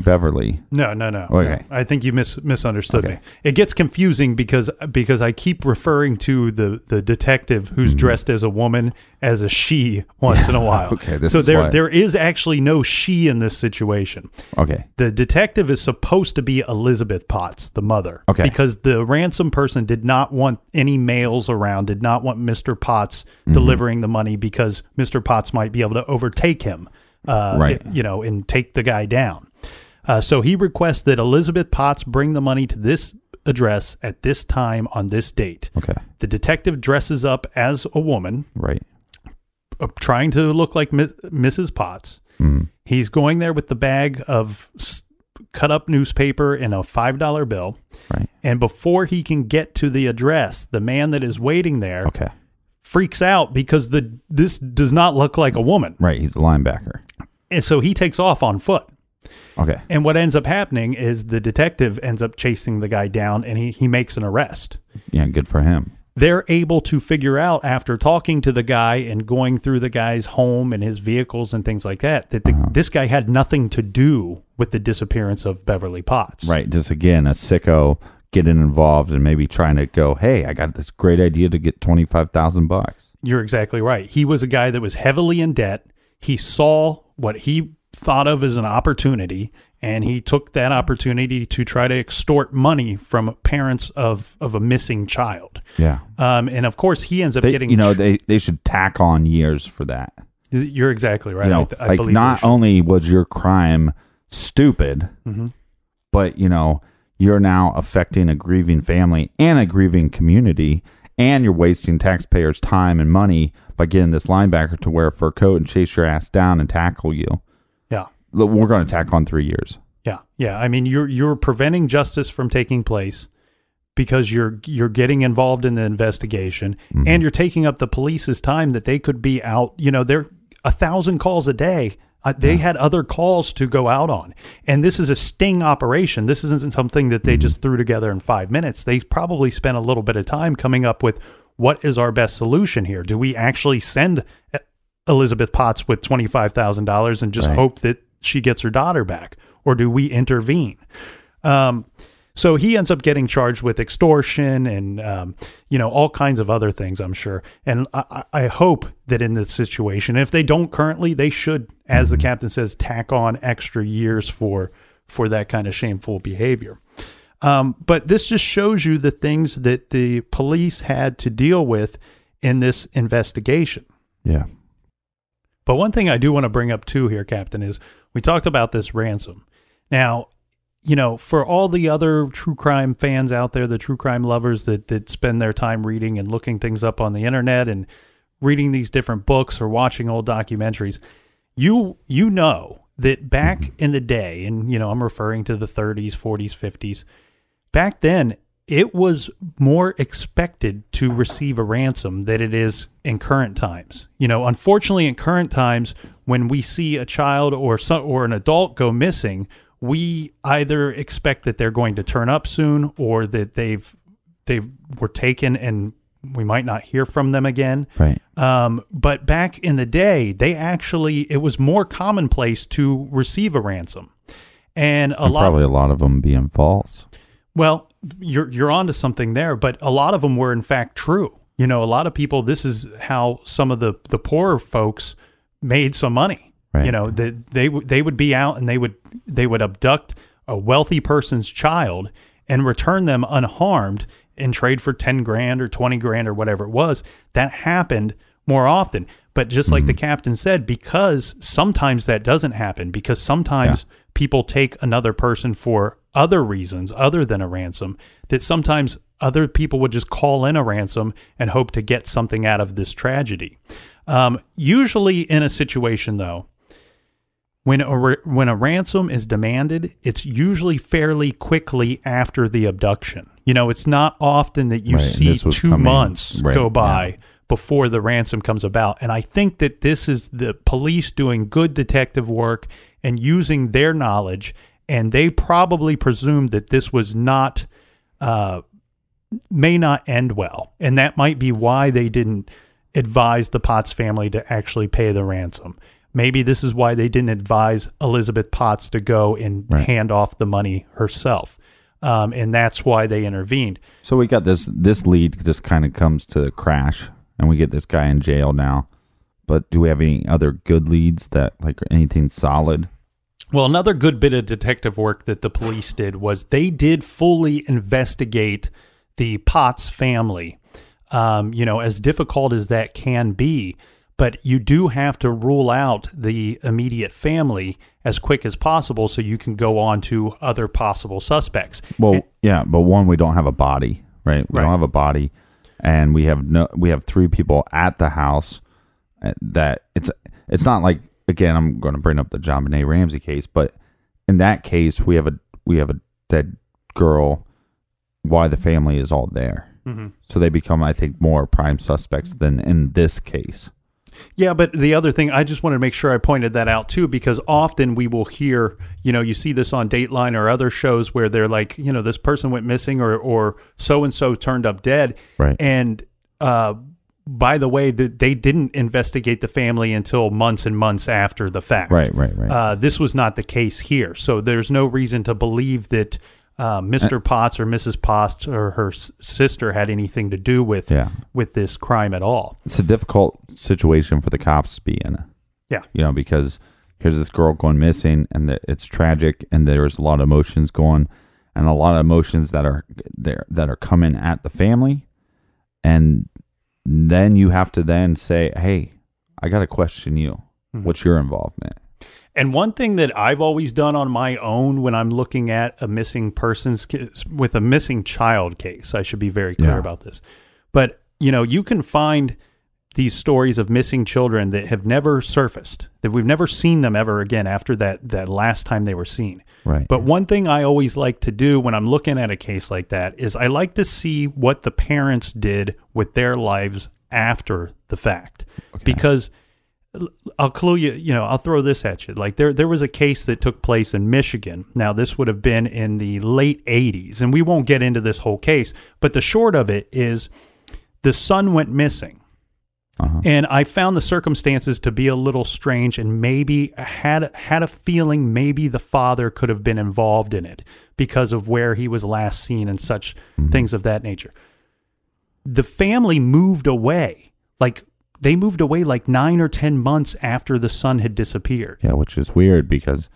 Beverly. No, no, no. Okay. no. I think you mis- misunderstood Okay. me. It gets confusing because because I keep referring to the the detective who's Mm-hmm. dressed as a woman as a she once in a while. Okay, so there why- there is actually no she in this situation. Okay. The detective is supposed to be Elizabeth Potts, the mother. Okay. Because the ransom person did not want any males around, did not want Mr. Potts Mm-hmm. delivering the money because Mr. Potts might be able to overtake him, uh, Right. You know, and take the guy down. Uh, so he requests that Elizabeth Potts bring the money to this address at this time on this date. Okay. The detective dresses up as a woman, Right. uh, trying to look like Miss, Mrs. Potts. Mm. He's going there with the bag of s- cut up newspaper and a $5 bill. Right. And before he can get to the address, the man that is waiting there Okay. freaks out because the this does not look like a woman. Right. He's a linebacker. And so he takes off on foot. Okay. And what ends up happening is the detective ends up chasing the guy down and he, he makes an arrest. Yeah. Good for him. They're able to figure out after talking to the guy and going through the guy's home and his vehicles and things like that that the, uh-huh. this guy had nothing to do with the disappearance of Beverly Potts. Right. Just again, a sicko getting involved and maybe trying to go, hey, I got this great idea to get twenty five thousand bucks. You're exactly right. He was a guy that was heavily in debt. He saw what he thought of as an opportunity and he took that opportunity to try to extort money from parents of, of a missing child. Yeah. Um, and of course, he ends up They, getting. you know, they they should tack on years for that. you're exactly right. you know, I, I like believe not only was your crime stupid, Mm-hmm. but you know, you're now affecting a grieving family and a grieving community, and you're wasting taxpayers' time and money by getting this linebacker to wear a fur coat and chase your ass down and tackle you. Yeah. We're going to tack on three years. Yeah, yeah. I mean, you're you're preventing justice from taking place because you're you're getting involved in the investigation and you're taking up the police's time that they could be out. You know, they're a thousand calls a day. Uh, they had other calls to go out on, and this is a sting operation. This isn't something that they just threw together in five minutes. They probably spent a little bit of time coming up with what is our best solution here. Do we actually send uh, Elizabeth Potts with twenty five thousand dollars and just Right. hope that she gets her daughter back, or do we intervene? Um, so he ends up getting charged with extortion and um, you know all kinds of other things. I'm sure, and I, I hope that in this situation, if they don't currently, they should, as the captain says, tack on extra years for for that kind of shameful behavior. Um, but this just shows you the things that the police had to deal with in this investigation. Yeah. But one thing I do want to bring up too here, Captain, is we talked about this ransom. Now, you know, for all the other true crime fans out there, the true crime lovers that that spend their time reading and looking things up on the internet and reading these different books or watching old documentaries, you you know that back in the day, and you know, I'm referring to the 30s, 40s, 50s, back then it was more expected to receive a ransom than it is in current times. You know, unfortunately, in current times, when we see a child or some, or an adult go missing, we either expect that they're going to turn up soon or that they've they were taken and we might not hear from them again. Right. Um, but back in the day, they actually it was more commonplace to receive a ransom, and a And lot probably a lot of them being false. well, you're you're onto something there, but a lot of them were in fact true. You know, a lot of people. This is how some of the the poorer folks made some money. Right. You know, that they would they would be out and they would they would abduct a wealthy person's child and return them unharmed and trade for ten grand or twenty grand or whatever it was. That happened more often. But just like the captain said, because sometimes that doesn't happen, because sometimes people take another person for other reasons other than a ransom, that sometimes other people would just call in a ransom and hope to get something out of this tragedy. Um, usually, in a situation though, when a ra- when a ransom is demanded, it's usually fairly quickly after the abduction. You know, it's not often that you Right, see two coming- months right, go by yeah. Before the ransom comes about. And I think that this is the police doing good detective work and using their knowledge. And they probably presumed that this was not, uh, may not end well. And that might be why they didn't advise the Potts family to actually pay the ransom. Maybe this is why they didn't advise Elizabeth Potts to go and Right. hand off the money herself. Um, and that's why they intervened. So we got this this lead just kind of comes to crash, and we get this guy in jail now. But do we have any other good leads that like anything solid? Well, another good bit of detective work that the police did was they did fully investigate the Potts family. Um, you know, as difficult as that can be, but you do have to rule out the immediate family as quick as possible so you can go on to other possible suspects. Well, yeah, but one we don't have a body, right? We Right. don't have a body, and we have no we have three people at the house uh, that it's it's not like again I'm going to bring up the JonBenét Ramsey case, but in that case we have a we have a dead girl. Why the family is all there, Mm-hmm. so they become I think more prime suspects than in this case. Yeah, but the other thing, I just wanted to make sure I pointed that out too, because often we will hear, you know, you see this on Dateline or other shows where they're like, you know, this person went missing or or so and so turned up dead, Right. And uh, by the way, that they didn't investigate the family until months and months after the fact. Right, right, right. Uh, this was not the case here, so there's no reason to believe that. Uh, Mr. Potts or Mrs. Potts or her s- sister had anything to do with Yeah. with this crime at all. it's a difficult situation for the cops to be in. Yeah. You know, because here's this girl going missing and that it's tragic and there's a lot of emotions going and a lot of emotions that are there that are coming at the family. And then you have to then say, Hey, I gotta question you. Mm-hmm. What's your involvement? And one thing that I've always done on my own when I'm looking at a missing persons case, with a missing child case, I should be very clear Yeah. about this. But, you know, you can find these stories of missing children that have never surfaced, that we've never seen them ever again after that, that last time they were seen. Right. But one thing I always like to do when I'm looking at a case like that is I like to see what the parents did with their lives after the fact. Because I'll clue you, you know, I'll throw this at you. Like there there was a case that took place in Michigan. Now this would have been in the late 80s and we won't get into this whole case, but the short of it is the son went missing. Uh-huh. And I found the circumstances to be a little strange and maybe had had a feeling maybe the father could have been involved in it because of where he was last seen and such things of that nature. The family moved away. Like they moved away like 9 or 10 months after the son had disappeared. Yeah, which is weird because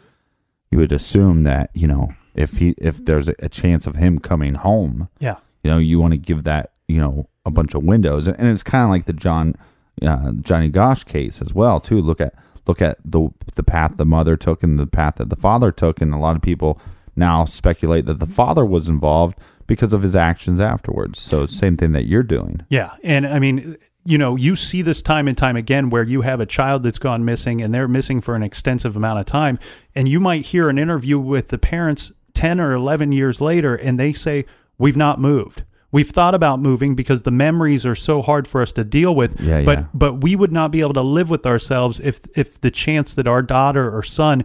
you would assume that, you know, if he if there's a, a chance of him coming home, Yeah. you know you want to give that you know a bunch of windows and it's kind of like the john uh, johnny Gosch case as well too look at look at the the path the mother took and the path that the father took and a lot of people now speculate that the father was involved because of his actions afterwards so same thing that you're doing Yeah. And I mean, you know, you see this time and time again where you have a child that's gone missing and they're missing for an extensive amount of time. And you might hear an interview with the parents 10 or 11 years later and they say, We've not moved. We've thought about moving because the memories are so hard for us to deal with. Yeah, but yeah. but we would not be able to live with ourselves if if the chance that our daughter or son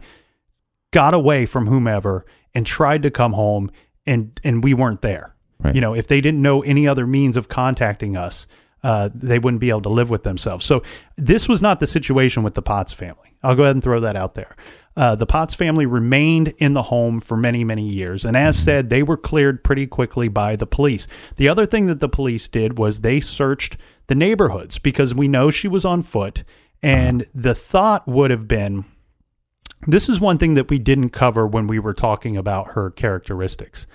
got away from whomever and tried to come home and and we weren't there. Right. You know, if they didn't know any other means of contacting us, uh, they wouldn't be able to live with themselves. So this was not the situation with the Potts family. I'll go ahead and throw that out there. Uh, the Potts family remained in the home for many, many years. And as said, they were cleared pretty quickly by the police. The other thing that the police did was they searched the neighborhoods because we know she was on foot. And the thought would have been this is one thing that we didn't cover when we were talking about her characteristics.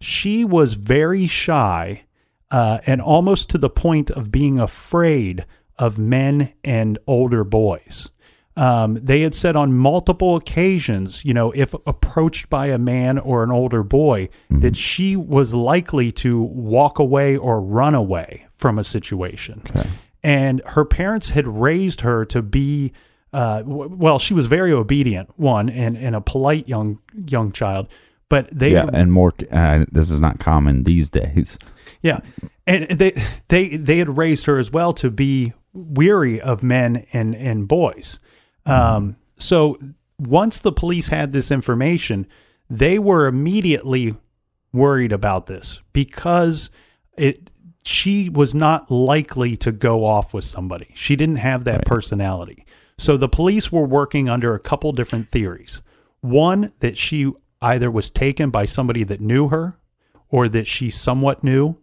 She was very shy uh, and almost to the point of being afraid of men and older boys. Um, they had said on multiple occasions, you know, if approached by a man or an older boy, that she was likely to walk away or run away from a situation. And her parents had raised her to be, uh, w- well, she was very obedient, one, and, and a polite young young child. but they yeah, and more. Uh, this is not common these days. Yeah, and they they they had raised her as well to be weary of men and and boys. Um, so once the police had this information, they were immediately worried about this because it she was not likely to go off with somebody. She didn't have that personality. So the police were working under a couple different theories. One that she either was taken by somebody that knew her or that she somewhat knew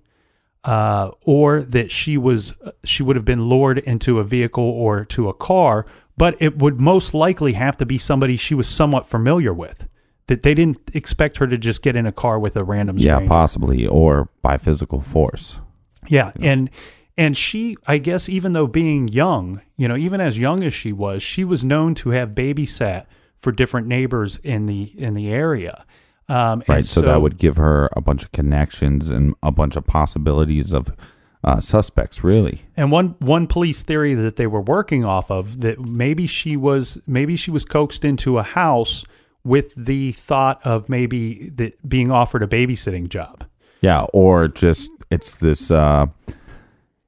uh, or that she was she would have been lured into a vehicle or to a car, but it would most likely have to be somebody she was somewhat familiar with. That they didn't expect her to just get in a car with a random Yeah, possibly, or by physical force. Yeah, and and she, I guess, even though being young, you know, even as young as she was, she was known to have babysat for different neighbors in the in the area. Um, Right. So, that would give her a bunch of connections and a bunch of possibilities of uh, suspects. Really. And one one police theory that they were working off of that maybe she was maybe she was coaxed into a house with the thought of maybe that being offered a babysitting job. Yeah, or just it's this uh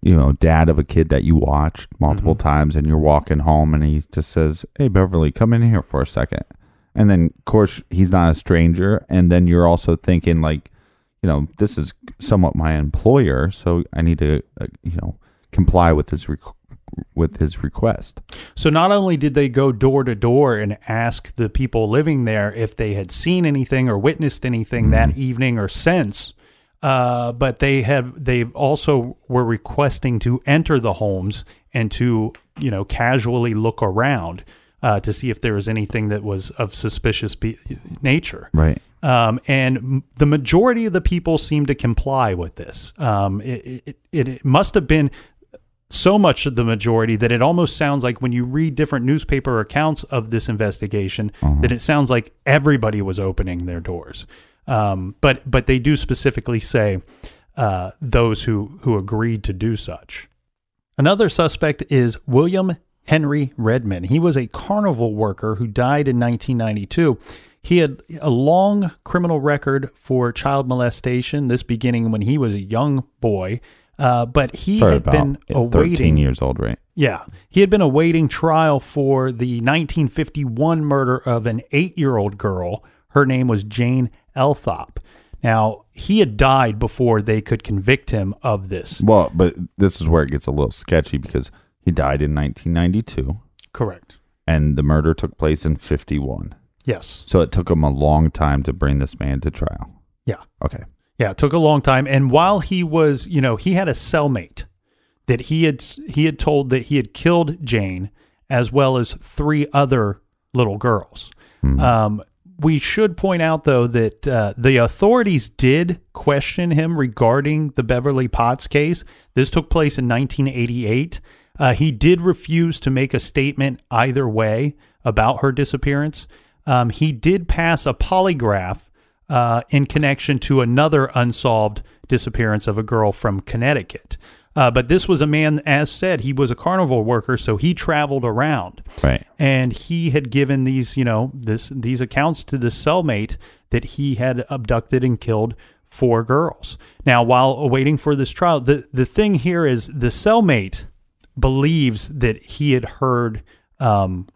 you know, dad of a kid that you watched multiple times and you're walking home and he just says, Hey Beverly, come in here for a second. And then of course he's not a stranger. And then you're also thinking like, you know, this is somewhat my employer, so I need to uh, you know, comply with his requ- with his request. So not only did they go door to door and ask the people living there if they had seen anything or witnessed anything that evening or since, uh, but they have they also were requesting to enter the homes and to you know casually look around uh, to see if there was anything that was of suspicious be- nature. Right. Um, and m- the majority of the people seemed to comply with this. Um, it, it, it, it must have been so much of the majority that it almost sounds like when you read different newspaper accounts of this investigation, that it sounds like everybody was opening their doors. Um, but but they do specifically say uh, those who who agreed to do such. Another suspect is William Henry Redmond. He was a carnival worker who died in 1992. He had a long criminal record for child molestation, this beginning when he was a young boy. Uh, but he Sorry had been awaiting 13 years old, right? yeah. He had been awaiting trial for the 1951 murder of an eight year old girl. Her name was Jane Althoff. Now, he had died before they could convict him of this. Well, but this is where it gets a little sketchy because he died in 1992 Correct. and the murder took place in 51. Yes. So it took him a long time to bring this man to trial. Yeah. Okay. Yeah. It took a long time. And while he was, you know, he had a cellmate that he had he had told that he had killed Jane as well as three other little girls. Um, we should point out though that uh, the authorities did question him regarding the Beverly Potts case. This took place in 1988. Uh, he did refuse to make a statement either way about her disappearance. Um, he did pass a polygraph uh, in connection to another unsolved disappearance of a girl from Connecticut. Uh, but this was a man, as said, he was a carnival worker, so he traveled around Right. and he had given these you know this these accounts to the cellmate that he had abducted and killed four girls now while awaiting for this trial the the thing here is the cellmate believes that he had heard um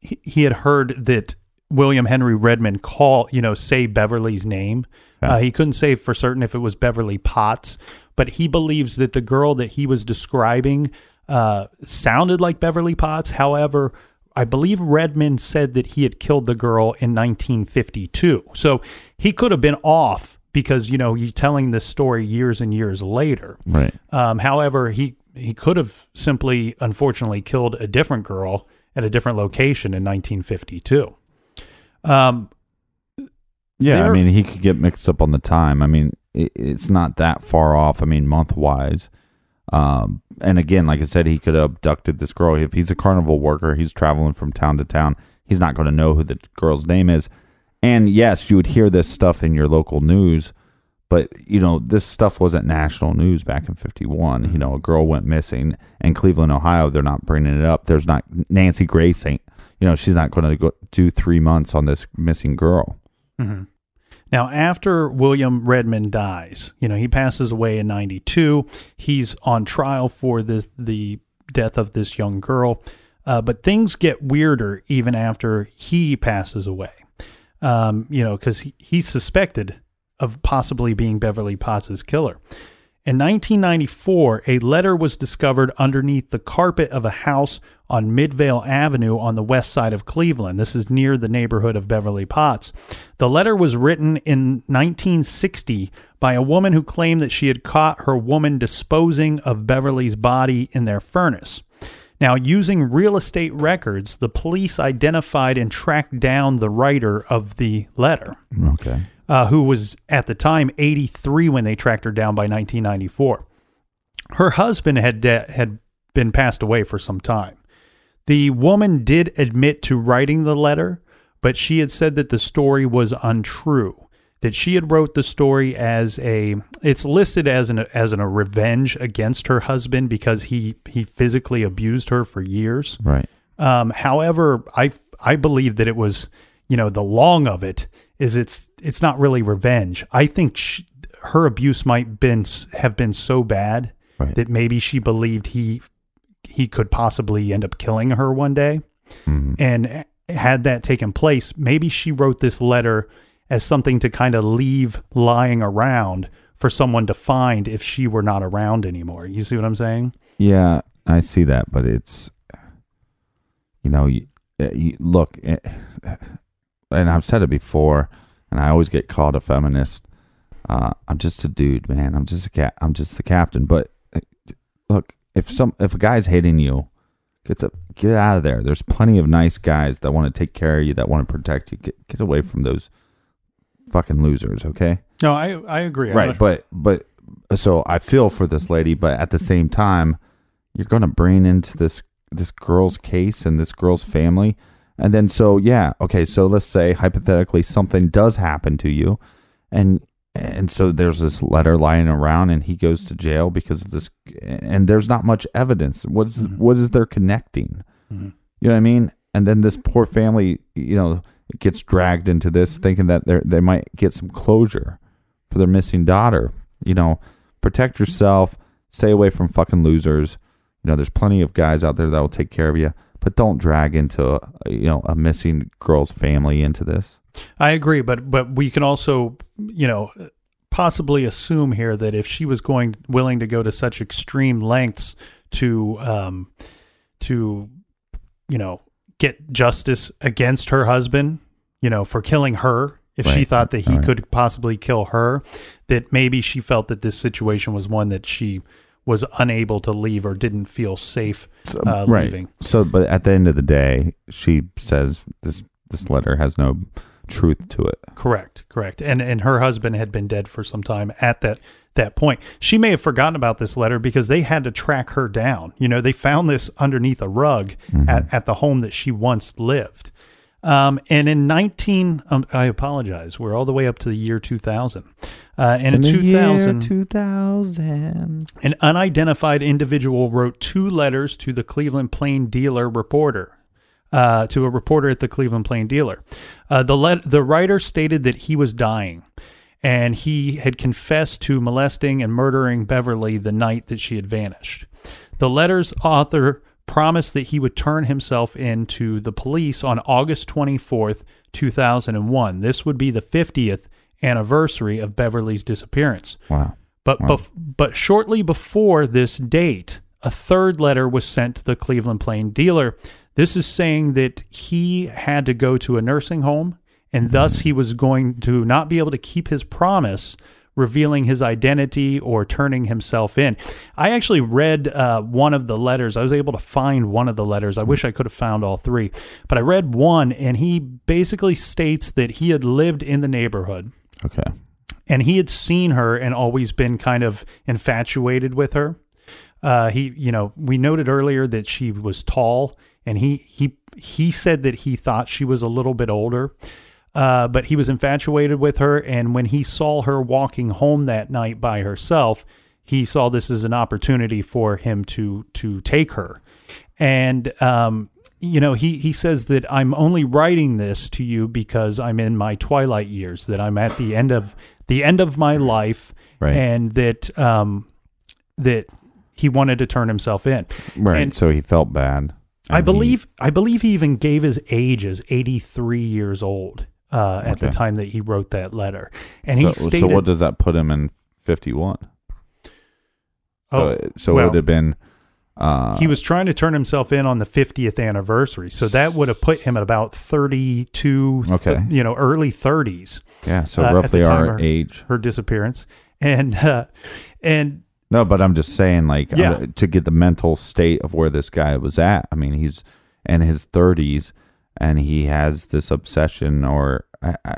he, he had heard that William Henry Redmond call you know say Beverly's name uh, he couldn't say for certain if it was Beverly Potts, but he believes that the girl that he was describing uh, sounded like Beverly Potts. However, I believe Redmond said that he had killed the girl in 1952. So he could have been off because, you know, he's telling this story years and years later. Right. Um, however, he, he could have simply, unfortunately, killed a different girl at a different location in 1952. Um, Yeah, I mean, he could get mixed up on the time. I mean, it, it's not that far off. I mean, month wise. Um, and again, like I said, he could have abducted this girl. If he's a carnival worker, he's traveling from town to town. He's not going to know who the girl's name is. And yes, you would hear this stuff in your local news, but you know, this stuff wasn't national news back in 51. You know, a girl went missing in Cleveland, Ohio. They're not bringing it up. There's not Nancy Grace ain't, you know, she's not going to go do three months on this missing girl. Now, after William Redmond dies, you know, he passes away in 92. He's on trial for this, the death of this young girl. Uh, but things get weirder even after he passes away. Um, you know, because he, he's suspected of possibly being Beverly Potts' killer. In 1994, a letter was discovered underneath the carpet of a house on Midvale Avenue on the west side of Cleveland. This is near the neighborhood of Beverly Potts. The letter was written in 1960 by a woman who claimed that she had caught her woman disposing of Beverly's body in their furnace. Now, using real estate records, the police identified and tracked down the writer of the letter Okay. Uh, who was at the time 83 when they tracked her down by 1994. Her husband had de- had been passed away for some time. The woman did admit to writing the letter, but she had said that the story was untrue. That she had wrote the story as a it's listed as an as an, a revenge against her husband because he he physically abused her for years. Right. Um, however, I I believe that it was, you know, the long of it is it's it's not really revenge. I think sh her abuse might been have been so bad Right. that maybe she believed he he could possibly end up killing her one day. And had that taken place, maybe she wrote this letter as something to kind of leave lying around for someone to find if she were not around anymore. You see what I'm saying? Yeah, I see that, but it's you know, you, uh, you, look, eh, and I've said it before, and I always get called a feminist. Uh, I'm just a dude, man. I'm just a cat. I'm just the captain. But uh, look, if some if a guy's hitting you, get the get out of there. There's plenty of nice guys that want to take care of you, that want to protect you. Get get away from those fucking losers, okay? No, I I agree. Right not- but but so i feel for this lady but at the same time you're going to bring into this this girl's case and this girl's family and then so yeah okay so let's say hypothetically something does happen to you and and so there's this letter lying around and he goes to jail because of this and there's not much evidence. What's what is mm-hmm. there connecting? Mm-hmm. You know what i mean? And then this poor family you know gets dragged into this mm-hmm. thinking that they they might get some closure for their missing daughter. You know, protect yourself, stay away from fucking losers. You know, there's plenty of guys out there that will take care of you, but don't drag into you know a missing girl's family into this. I agree, but but we can also, you know, possibly assume here that if she was going willing to go to such extreme lengths to um to you know get justice against her husband, you know, for killing her, if she thought that he right. could possibly kill her, that maybe she felt that this situation was one that she was unable to leave or didn't feel safe uh, right. leaving. So, but at the end of the day, she says this this letter has no truth to it. Correct, correct. And and her husband had been dead for some time at that that point. She may have forgotten about this letter because they had to track her down. You know, they found this underneath a rug at, at the home that she once lived. Um, and in 19, um, I apologize, we're all the way up to the year 2000. Uh, and in, the year 2000, 2000. an unidentified individual wrote two letters to the Cleveland Plain Dealer reporter, uh, to a reporter at the Cleveland Plain Dealer. Uh, the let- the writer stated that he was dying, and he had confessed to molesting and murdering Beverly the night that she had vanished. The letter's author promised that he would turn himself in to the police on August 24th, 2001. This would be the 50th anniversary of Beverly's disappearance. Wow. But bef- but shortly before this date, a third letter was sent to the Cleveland Plain dealer. This is saying that he had to go to a nursing home and thus he was going to not be able to keep his promise revealing his identity or turning himself in. I actually read uh, one of the letters. I was able to find one of the letters. I wish I could have found all three, but I read one and he basically states that he had lived in the neighborhood Okay. and he had seen her and always been kind of infatuated with her. Uh, he, you know, we noted earlier that she was tall, and he he he said that he thought she was a little bit older, uh, but he was infatuated with her. And when he saw her walking home that night by herself, he saw this as an opportunity for him to to take her. And um, you know, he he says that I'm only writing this to you because I'm in my twilight years, that I'm at the end of the end of my life, Right. and that um that he wanted to turn himself in. Right. And so he felt bad. I And he- believe I believe he even gave his age as 83 years old uh, at the time that he wrote that letter, and so, he so what does that put him in 51? "Oh, so, so it would have been. Uh, he was trying to turn himself in on the 50th anniversary, so that would have put him at about 32, Okay. you know, early 30s." yeah. So uh, roughly our of age. her disappearance, and uh, and No, but I'm just saying, like, Yeah. to get the mental state of where this guy was at. I mean, he's in his 30s and he has this obsession, or,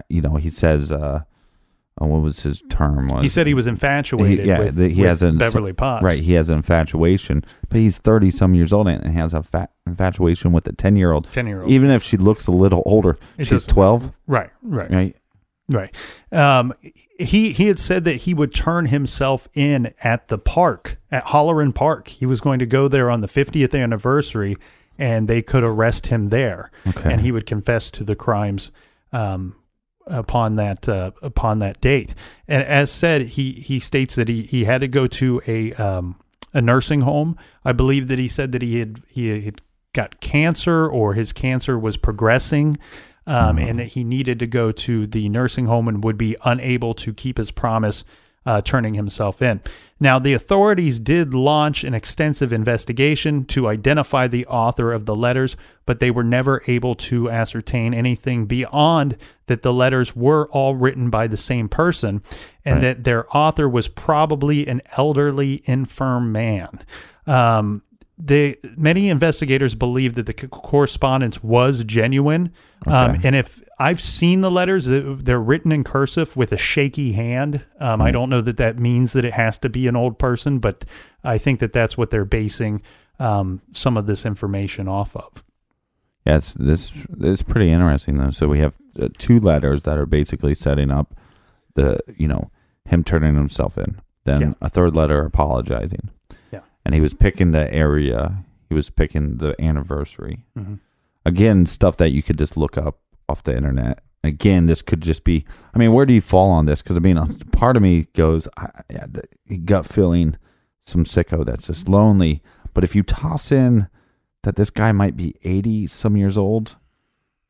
you know, he says, uh, oh, what was his term? Was he said he was infatuated. He- yeah, with, the- he with has an Beverly Potts, Right, he has an infatuation, but he's 30 some years old and has a fa- infatuation with a 10 year old. 10-year-old. Even if she looks a little older, It she's 12, Right, right. right? Right. Um, he he had said that he would turn himself in at the park at Holleran Park. He was going to go there on the 50th anniversary, and they could arrest him there, Okay. and he would confess to the crimes um, upon that uh, upon that date. And as said, he he states that he he had to go to a um, a nursing home. I believe that he said that he had he had got cancer or his cancer was progressing um, and that he needed to go to the nursing home and would be unable to keep his promise uh, turning himself in. Now, the authorities did launch an extensive investigation to identify the author of the letters, but they were never able to ascertain anything beyond that the letters were all written by the same person and Right. that their author was probably an elderly, infirm man. Um, the many investigators believe that the c- correspondence was genuine, um, Okay. and if I've seen the letters, they're written in cursive with a shaky hand. Um, I don't know that that means that it has to be an old person, but I think that that's what they're basing um, some of this information off of. Yeah, it's, this is pretty interesting though. So we have uh, two letters that are basically setting up the, you know, him turning himself in. Then Yeah. a third letter apologizing. Yeah. And he was picking the area. He was picking the anniversary. Mhm. Again, stuff that you could just look up off the internet. Again, this could just be. I mean, where do you fall on this? Because I mean, part of me goes, I, yeah, the gut feeling, some sicko that's just lonely. But if you toss in that this guy might be 80 some years old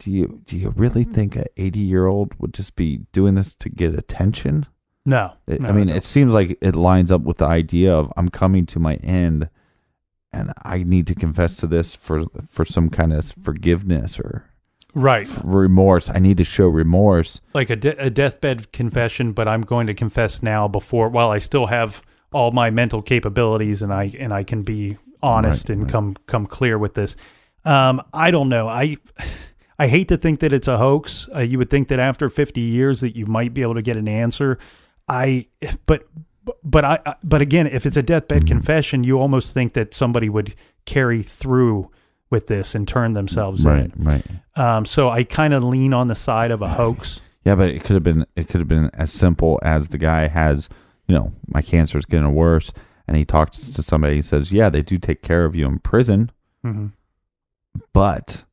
do you do you really think a 80 year old would just be doing this to get attention No, It- no, i mean no. it seems like it lines up with the idea of i'm coming to my end and i need to confess to this for for some kind of forgiveness or right, remorse i need to show remorse like a, de- a deathbed confession, but I'm going to confess now before while I still have all my mental capabilities and I and I can be honest Right, and right. come come clear with this. Um, I don't know. I I hate to think that it's a hoax. Uh, you would think that after 50 years that you might be able to get an answer. I but but I but again, if it's a deathbed Mm-hmm. confession, you almost think that somebody would carry through with this and turn themselves in. right Um, so I kind of lean on the side of a hoax. yeah but it could have been it could have been as simple as the guy has you know my cancer is getting worse and he talks to somebody he says yeah they do take care of you in prison Mhm. but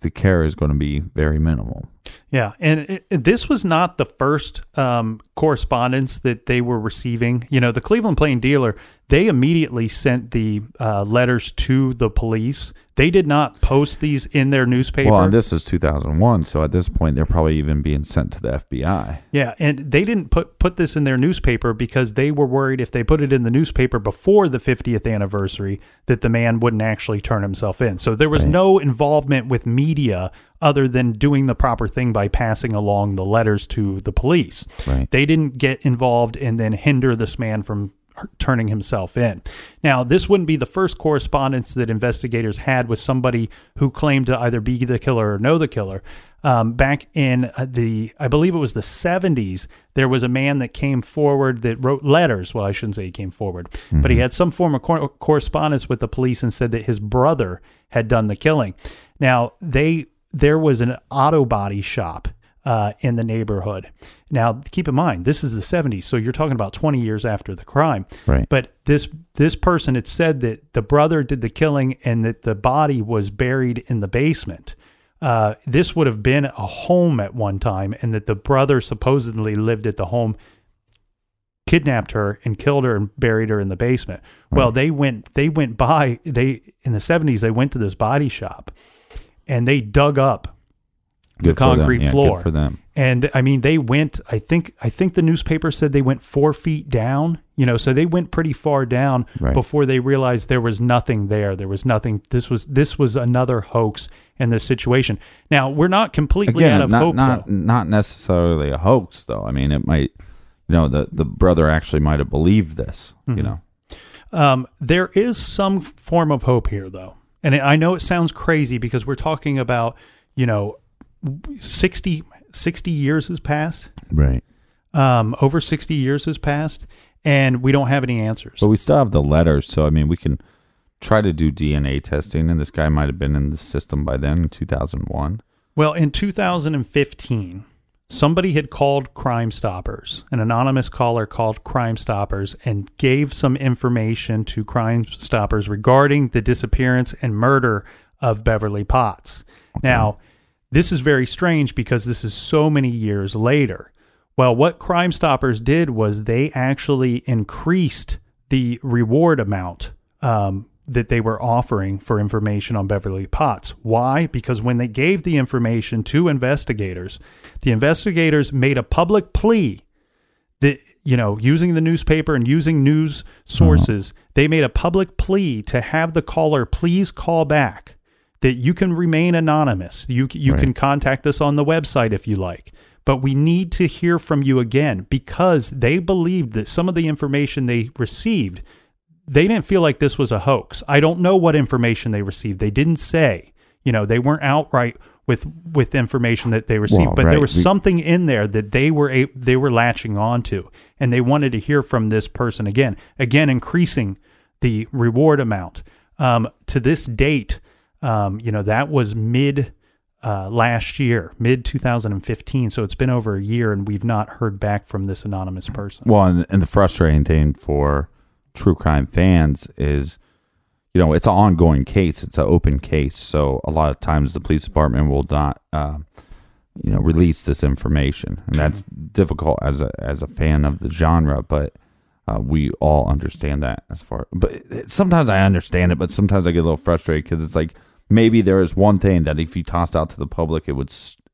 the care is going to be very minimal. Yeah, and it, it- this was not the first um, correspondence that they were receiving. You know, the Cleveland Plain Dealer they immediately sent the uh, letters to the police. They did not post these in their newspaper. Well, and this is 2001, so at this point they're probably even being sent to the FBI. Yeah, and they didn't put put this in their newspaper because they were worried if they put it in the newspaper before the 50th anniversary that the man wouldn't actually turn himself in. So there was Right. no involvement with media other than doing the proper thing by passing along the letters to the police. Right. They didn't get involved and then hinder this man from turning himself in. Now, this wouldn't be the first correspondence that investigators had with somebody who claimed to either be the killer or know the killer. Um, back in uh, the, I believe it was the 70s, there was a man that came forward that wrote letters. Well, I shouldn't say he came forward, but he had some form of cor- correspondence with the police and said that his brother had done the killing. Now, they there was an auto body shop uh, in the neighborhood. Now, keep in mind, this is the 70s, so you're talking about 20 years after the crime. Right. But this this person had said that the brother did the killing and that the body was buried in the basement. Uh, this would have been a home at one time, and that the brother supposedly lived at the home, kidnapped her and killed her and buried her in the basement. Well, they went they went by they in the 70s they went to this body shop and they dug up Good the concrete for them. Yeah, floor for them. and I mean, they went. I think. I think the newspaper said they went four feet down. You know, so they went pretty far down Right. before they realized there was nothing there. There was nothing. This was this was another hoax in this situation. Now we're not completely out of not hope. not though. not necessarily a hoax, though. I mean, it might. You know, the the brother actually might have believed this. Mm-hmm. You know. Um, there is some form of hope here, though, and I know it sounds crazy because we're talking about you know 60, 60 years has passed. Right. Um, over sixty years has passed, and we don't have any answers. But we still have the letters, so I mean, we can try to do DNA testing, and this guy might have been in the system by then, in two thousand one. Well, in 2015, somebody had called Crime Stoppers. An anonymous caller called Crime Stoppers and gave some information to Crime Stoppers regarding the disappearance and murder of Beverly Potts. Now, this is very strange because this is so many years later. Well, what Crime Stoppers did was they actually increased the reward amount um, that they were offering for information on Beverly Potts. Why? Because when they gave the information to investigators, the investigators made a public plea that you know using the newspaper and using news sources they made a public plea to have the caller please call back that you can remain anonymous you you Right. can contact us on the website if you like but we need to hear from you again because they believed that some of the information they received they didn't feel like this was a hoax. I don't know what information they received. They didn't say. You know, they weren't outright with with information that they received, Well, but there was We- something in there that they were a, they were latching onto, and they wanted to hear from this person again, again increasing the reward amount. Um, to this date, um, you know, that was mid uh, last year, mid 2015. So it's been over a year, and we've not heard back from this anonymous person. Well, and, and the frustrating thing for true crime fans is, you know, it's an ongoing case. It's an open case. So a lot of times the police department will not, uh, you know, release this information, and that's difficult as a as a fan of the genre. But uh, we all understand that as far. But sometimes I understand it, but sometimes I get a little frustrated because it's like maybe there is one thing that if you tossed out to the public, it would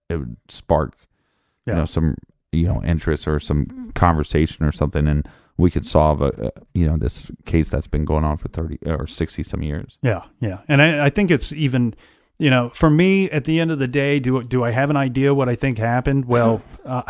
it would spark Yeah. you know some you know interest or some conversation or something and we could solve a, a you know this case that's been going on for 30 or 60 some years Yeah, yeah, and I, I think it's even, you know, for me at the end of the day, do do I have an idea what I think happened? Well, uh,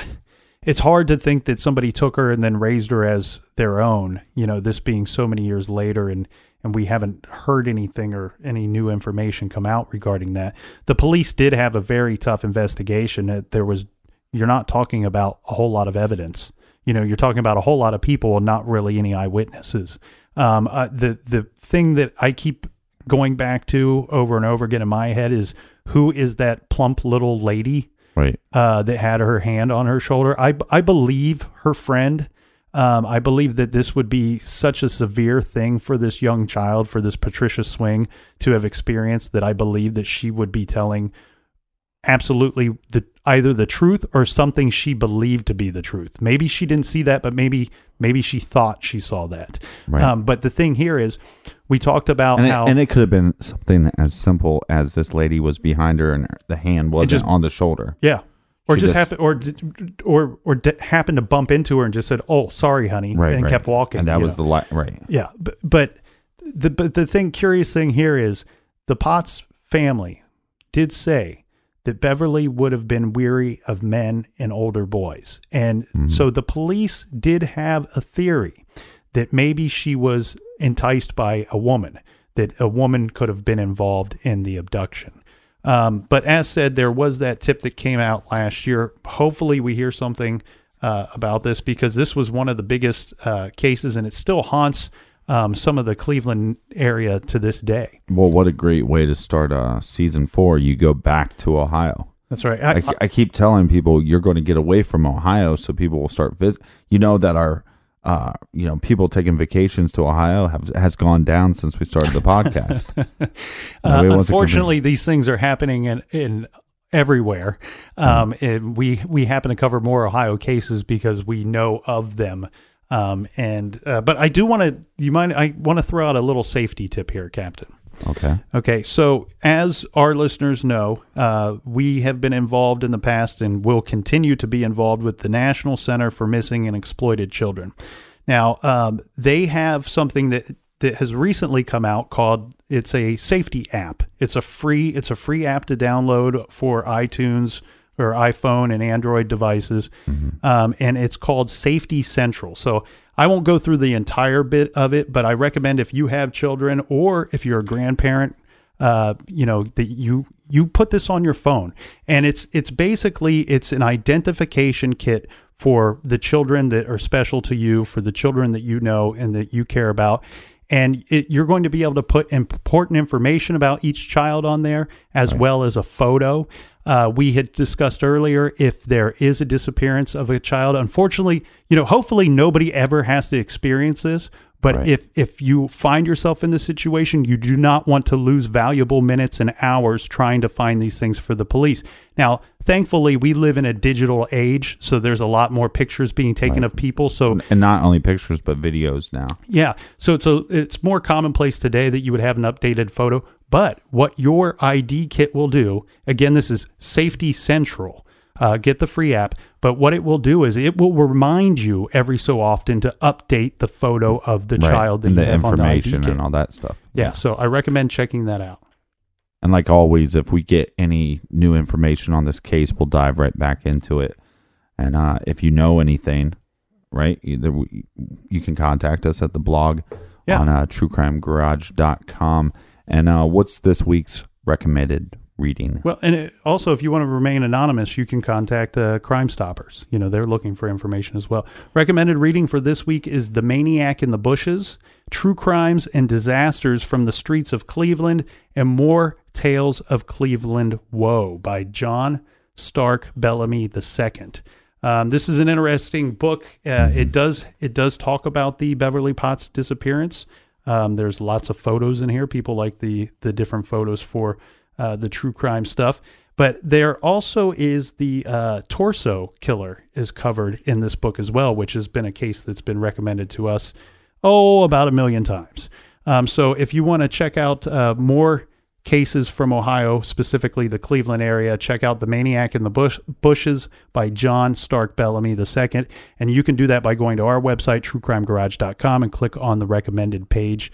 it's hard to think that somebody took her and then raised her as their own. You know, this being so many years later, and and we haven't heard anything or any new information come out regarding that. The police did have a very tough investigation. That there was, you're not talking about a whole lot of evidence. You know, you're talking about a whole lot of people and not really any eyewitnesses. Um, uh, the the thing that I keep going back to over and over again in my head is who is that plump little lady right uh, that had her hand on her shoulder? I I believe her friend. Um, I believe that this would be such a severe thing for this young child, for this Patricia Swing to have experienced. That I believe that she would be telling absolutely the either the truth or something she believed to be the truth. Maybe she didn't see that, but maybe maybe she thought she saw that. Right. Um, but the thing here is, we talked about and it, how and it could have been something as simple as this lady was behind her and the hand wasn't just- on the shoulder yeah. Or just, just- happened, or or or d- happened to bump into her and just said, "Oh, sorry, honey," right and right. kept walking. and that was know? the li- right Yeah, but, but the but the thing curious thing here is the Potts family did say that Beverly would have been weary of men and older boys. And mm-hmm. so the police did have a theory that maybe she was enticed by a woman, that a woman could have been involved in the abduction. Um, but as said, there was that tip that came out last year. Hopefully, we hear something uh, about this because this was one of the biggest uh, cases, and it still haunts um, some of the Cleveland area to this day. well what a great way to start uh season four you go back to ohio That's right. I, I keep telling people you're going to get away from Ohio, so people will start visit. You know that our, uh, you know, people taking vacations to Ohio have has gone down since we started the podcast. Uh, Nobody wants to come in. unfortunately, these things are happening in, in everywhere. Um, and we we happen to cover more Ohio cases because we know of them. Um, and uh, but I do want to. You mind? I want to throw out a little safety tip here, Captain. Okay, Okay, so as our listeners know, uh, we have been involved in the past and will continue to be involved with the National Center for Missing and Exploited Children. Now, um, they have something that that has recently come out called it's a safety app. It's a free it's a free app to download for iTunes or iPhone and Android devices, um, and it's called Safety Central. So I won't go through the entire bit of it, but I recommend if you have children or if you're a grandparent, uh, you know that you you put this on your phone, and it's it's basically it's an identification kit for the children that are special to you, for the children that you know and that you care about. And it, you're going to be able to put important information about each child on there, as well as a photo. Uh, we had discussed earlier if there is a disappearance of a child. Unfortunately, you know, hopefully nobody ever has to experience this. But Right. if if you find yourself in this situation, you do not want to lose valuable minutes and hours trying to find these things for the police. Now, thankfully, we live in a digital age, so there's a lot more pictures being taken of people. So and not only pictures but videos now. yeah. So it's a, it's more commonplace today that you would have an updated photo. But what your ID kit will do, again, this is Safety Central. Uh, get the free app. But what it will do is it will remind you every so often to update the photo of the Right. child that and the have on the information and all that stuff. Yeah. So I recommend checking that out. And like always, if we get any new information on this case, we'll dive right back into it. And uh, if you know anything, right, either we, you can contact us at the blog Yeah. on uh, truecrimegarage.com. And uh, what's this week's recommended reading? Well, and it, also, if you want to remain anonymous, you can contact uh, Crime Stoppers. You know, they're looking for information as well. Recommended reading for this week is The Maniac in the Bushes, True Crimes and Disasters from the Streets of Cleveland, and More Tales of Cleveland Woe by John Stark Bellamy II. Um, this is an interesting book. Uh, it does it does talk about the Beverly Potts disappearance. Um, there's lots of photos in here. People like the the different photos for uh, the true crime stuff. But there also is the uh, torso killer is covered in this book as well, which has been a case that's been recommended to us oh about a million times. Um, so if you want to check out uh, more cases from Ohio, specifically the Cleveland area, check out The Maniac in the Bush, Bushes by John Stark Bellamy II. And you can do that by going to our website, truecrimegarage.com, and click on the recommended page.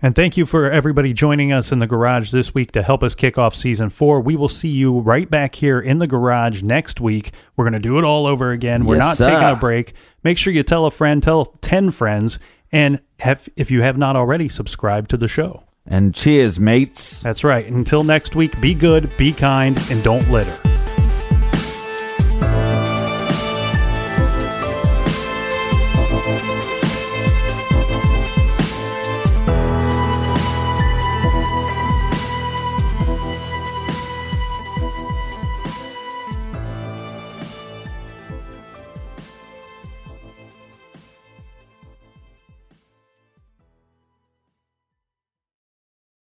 And thank you for everybody joining us in the garage this week to help us kick off season four. We will see you right back here in the garage next week. We're going to do it all over again. We're Yes, not sir. taking a break. Make sure you tell a friend, tell 10 friends, and have, if you have not already, subscribe to the show. And cheers, mates. That's right. Until next week, be good, be kind, and don't litter.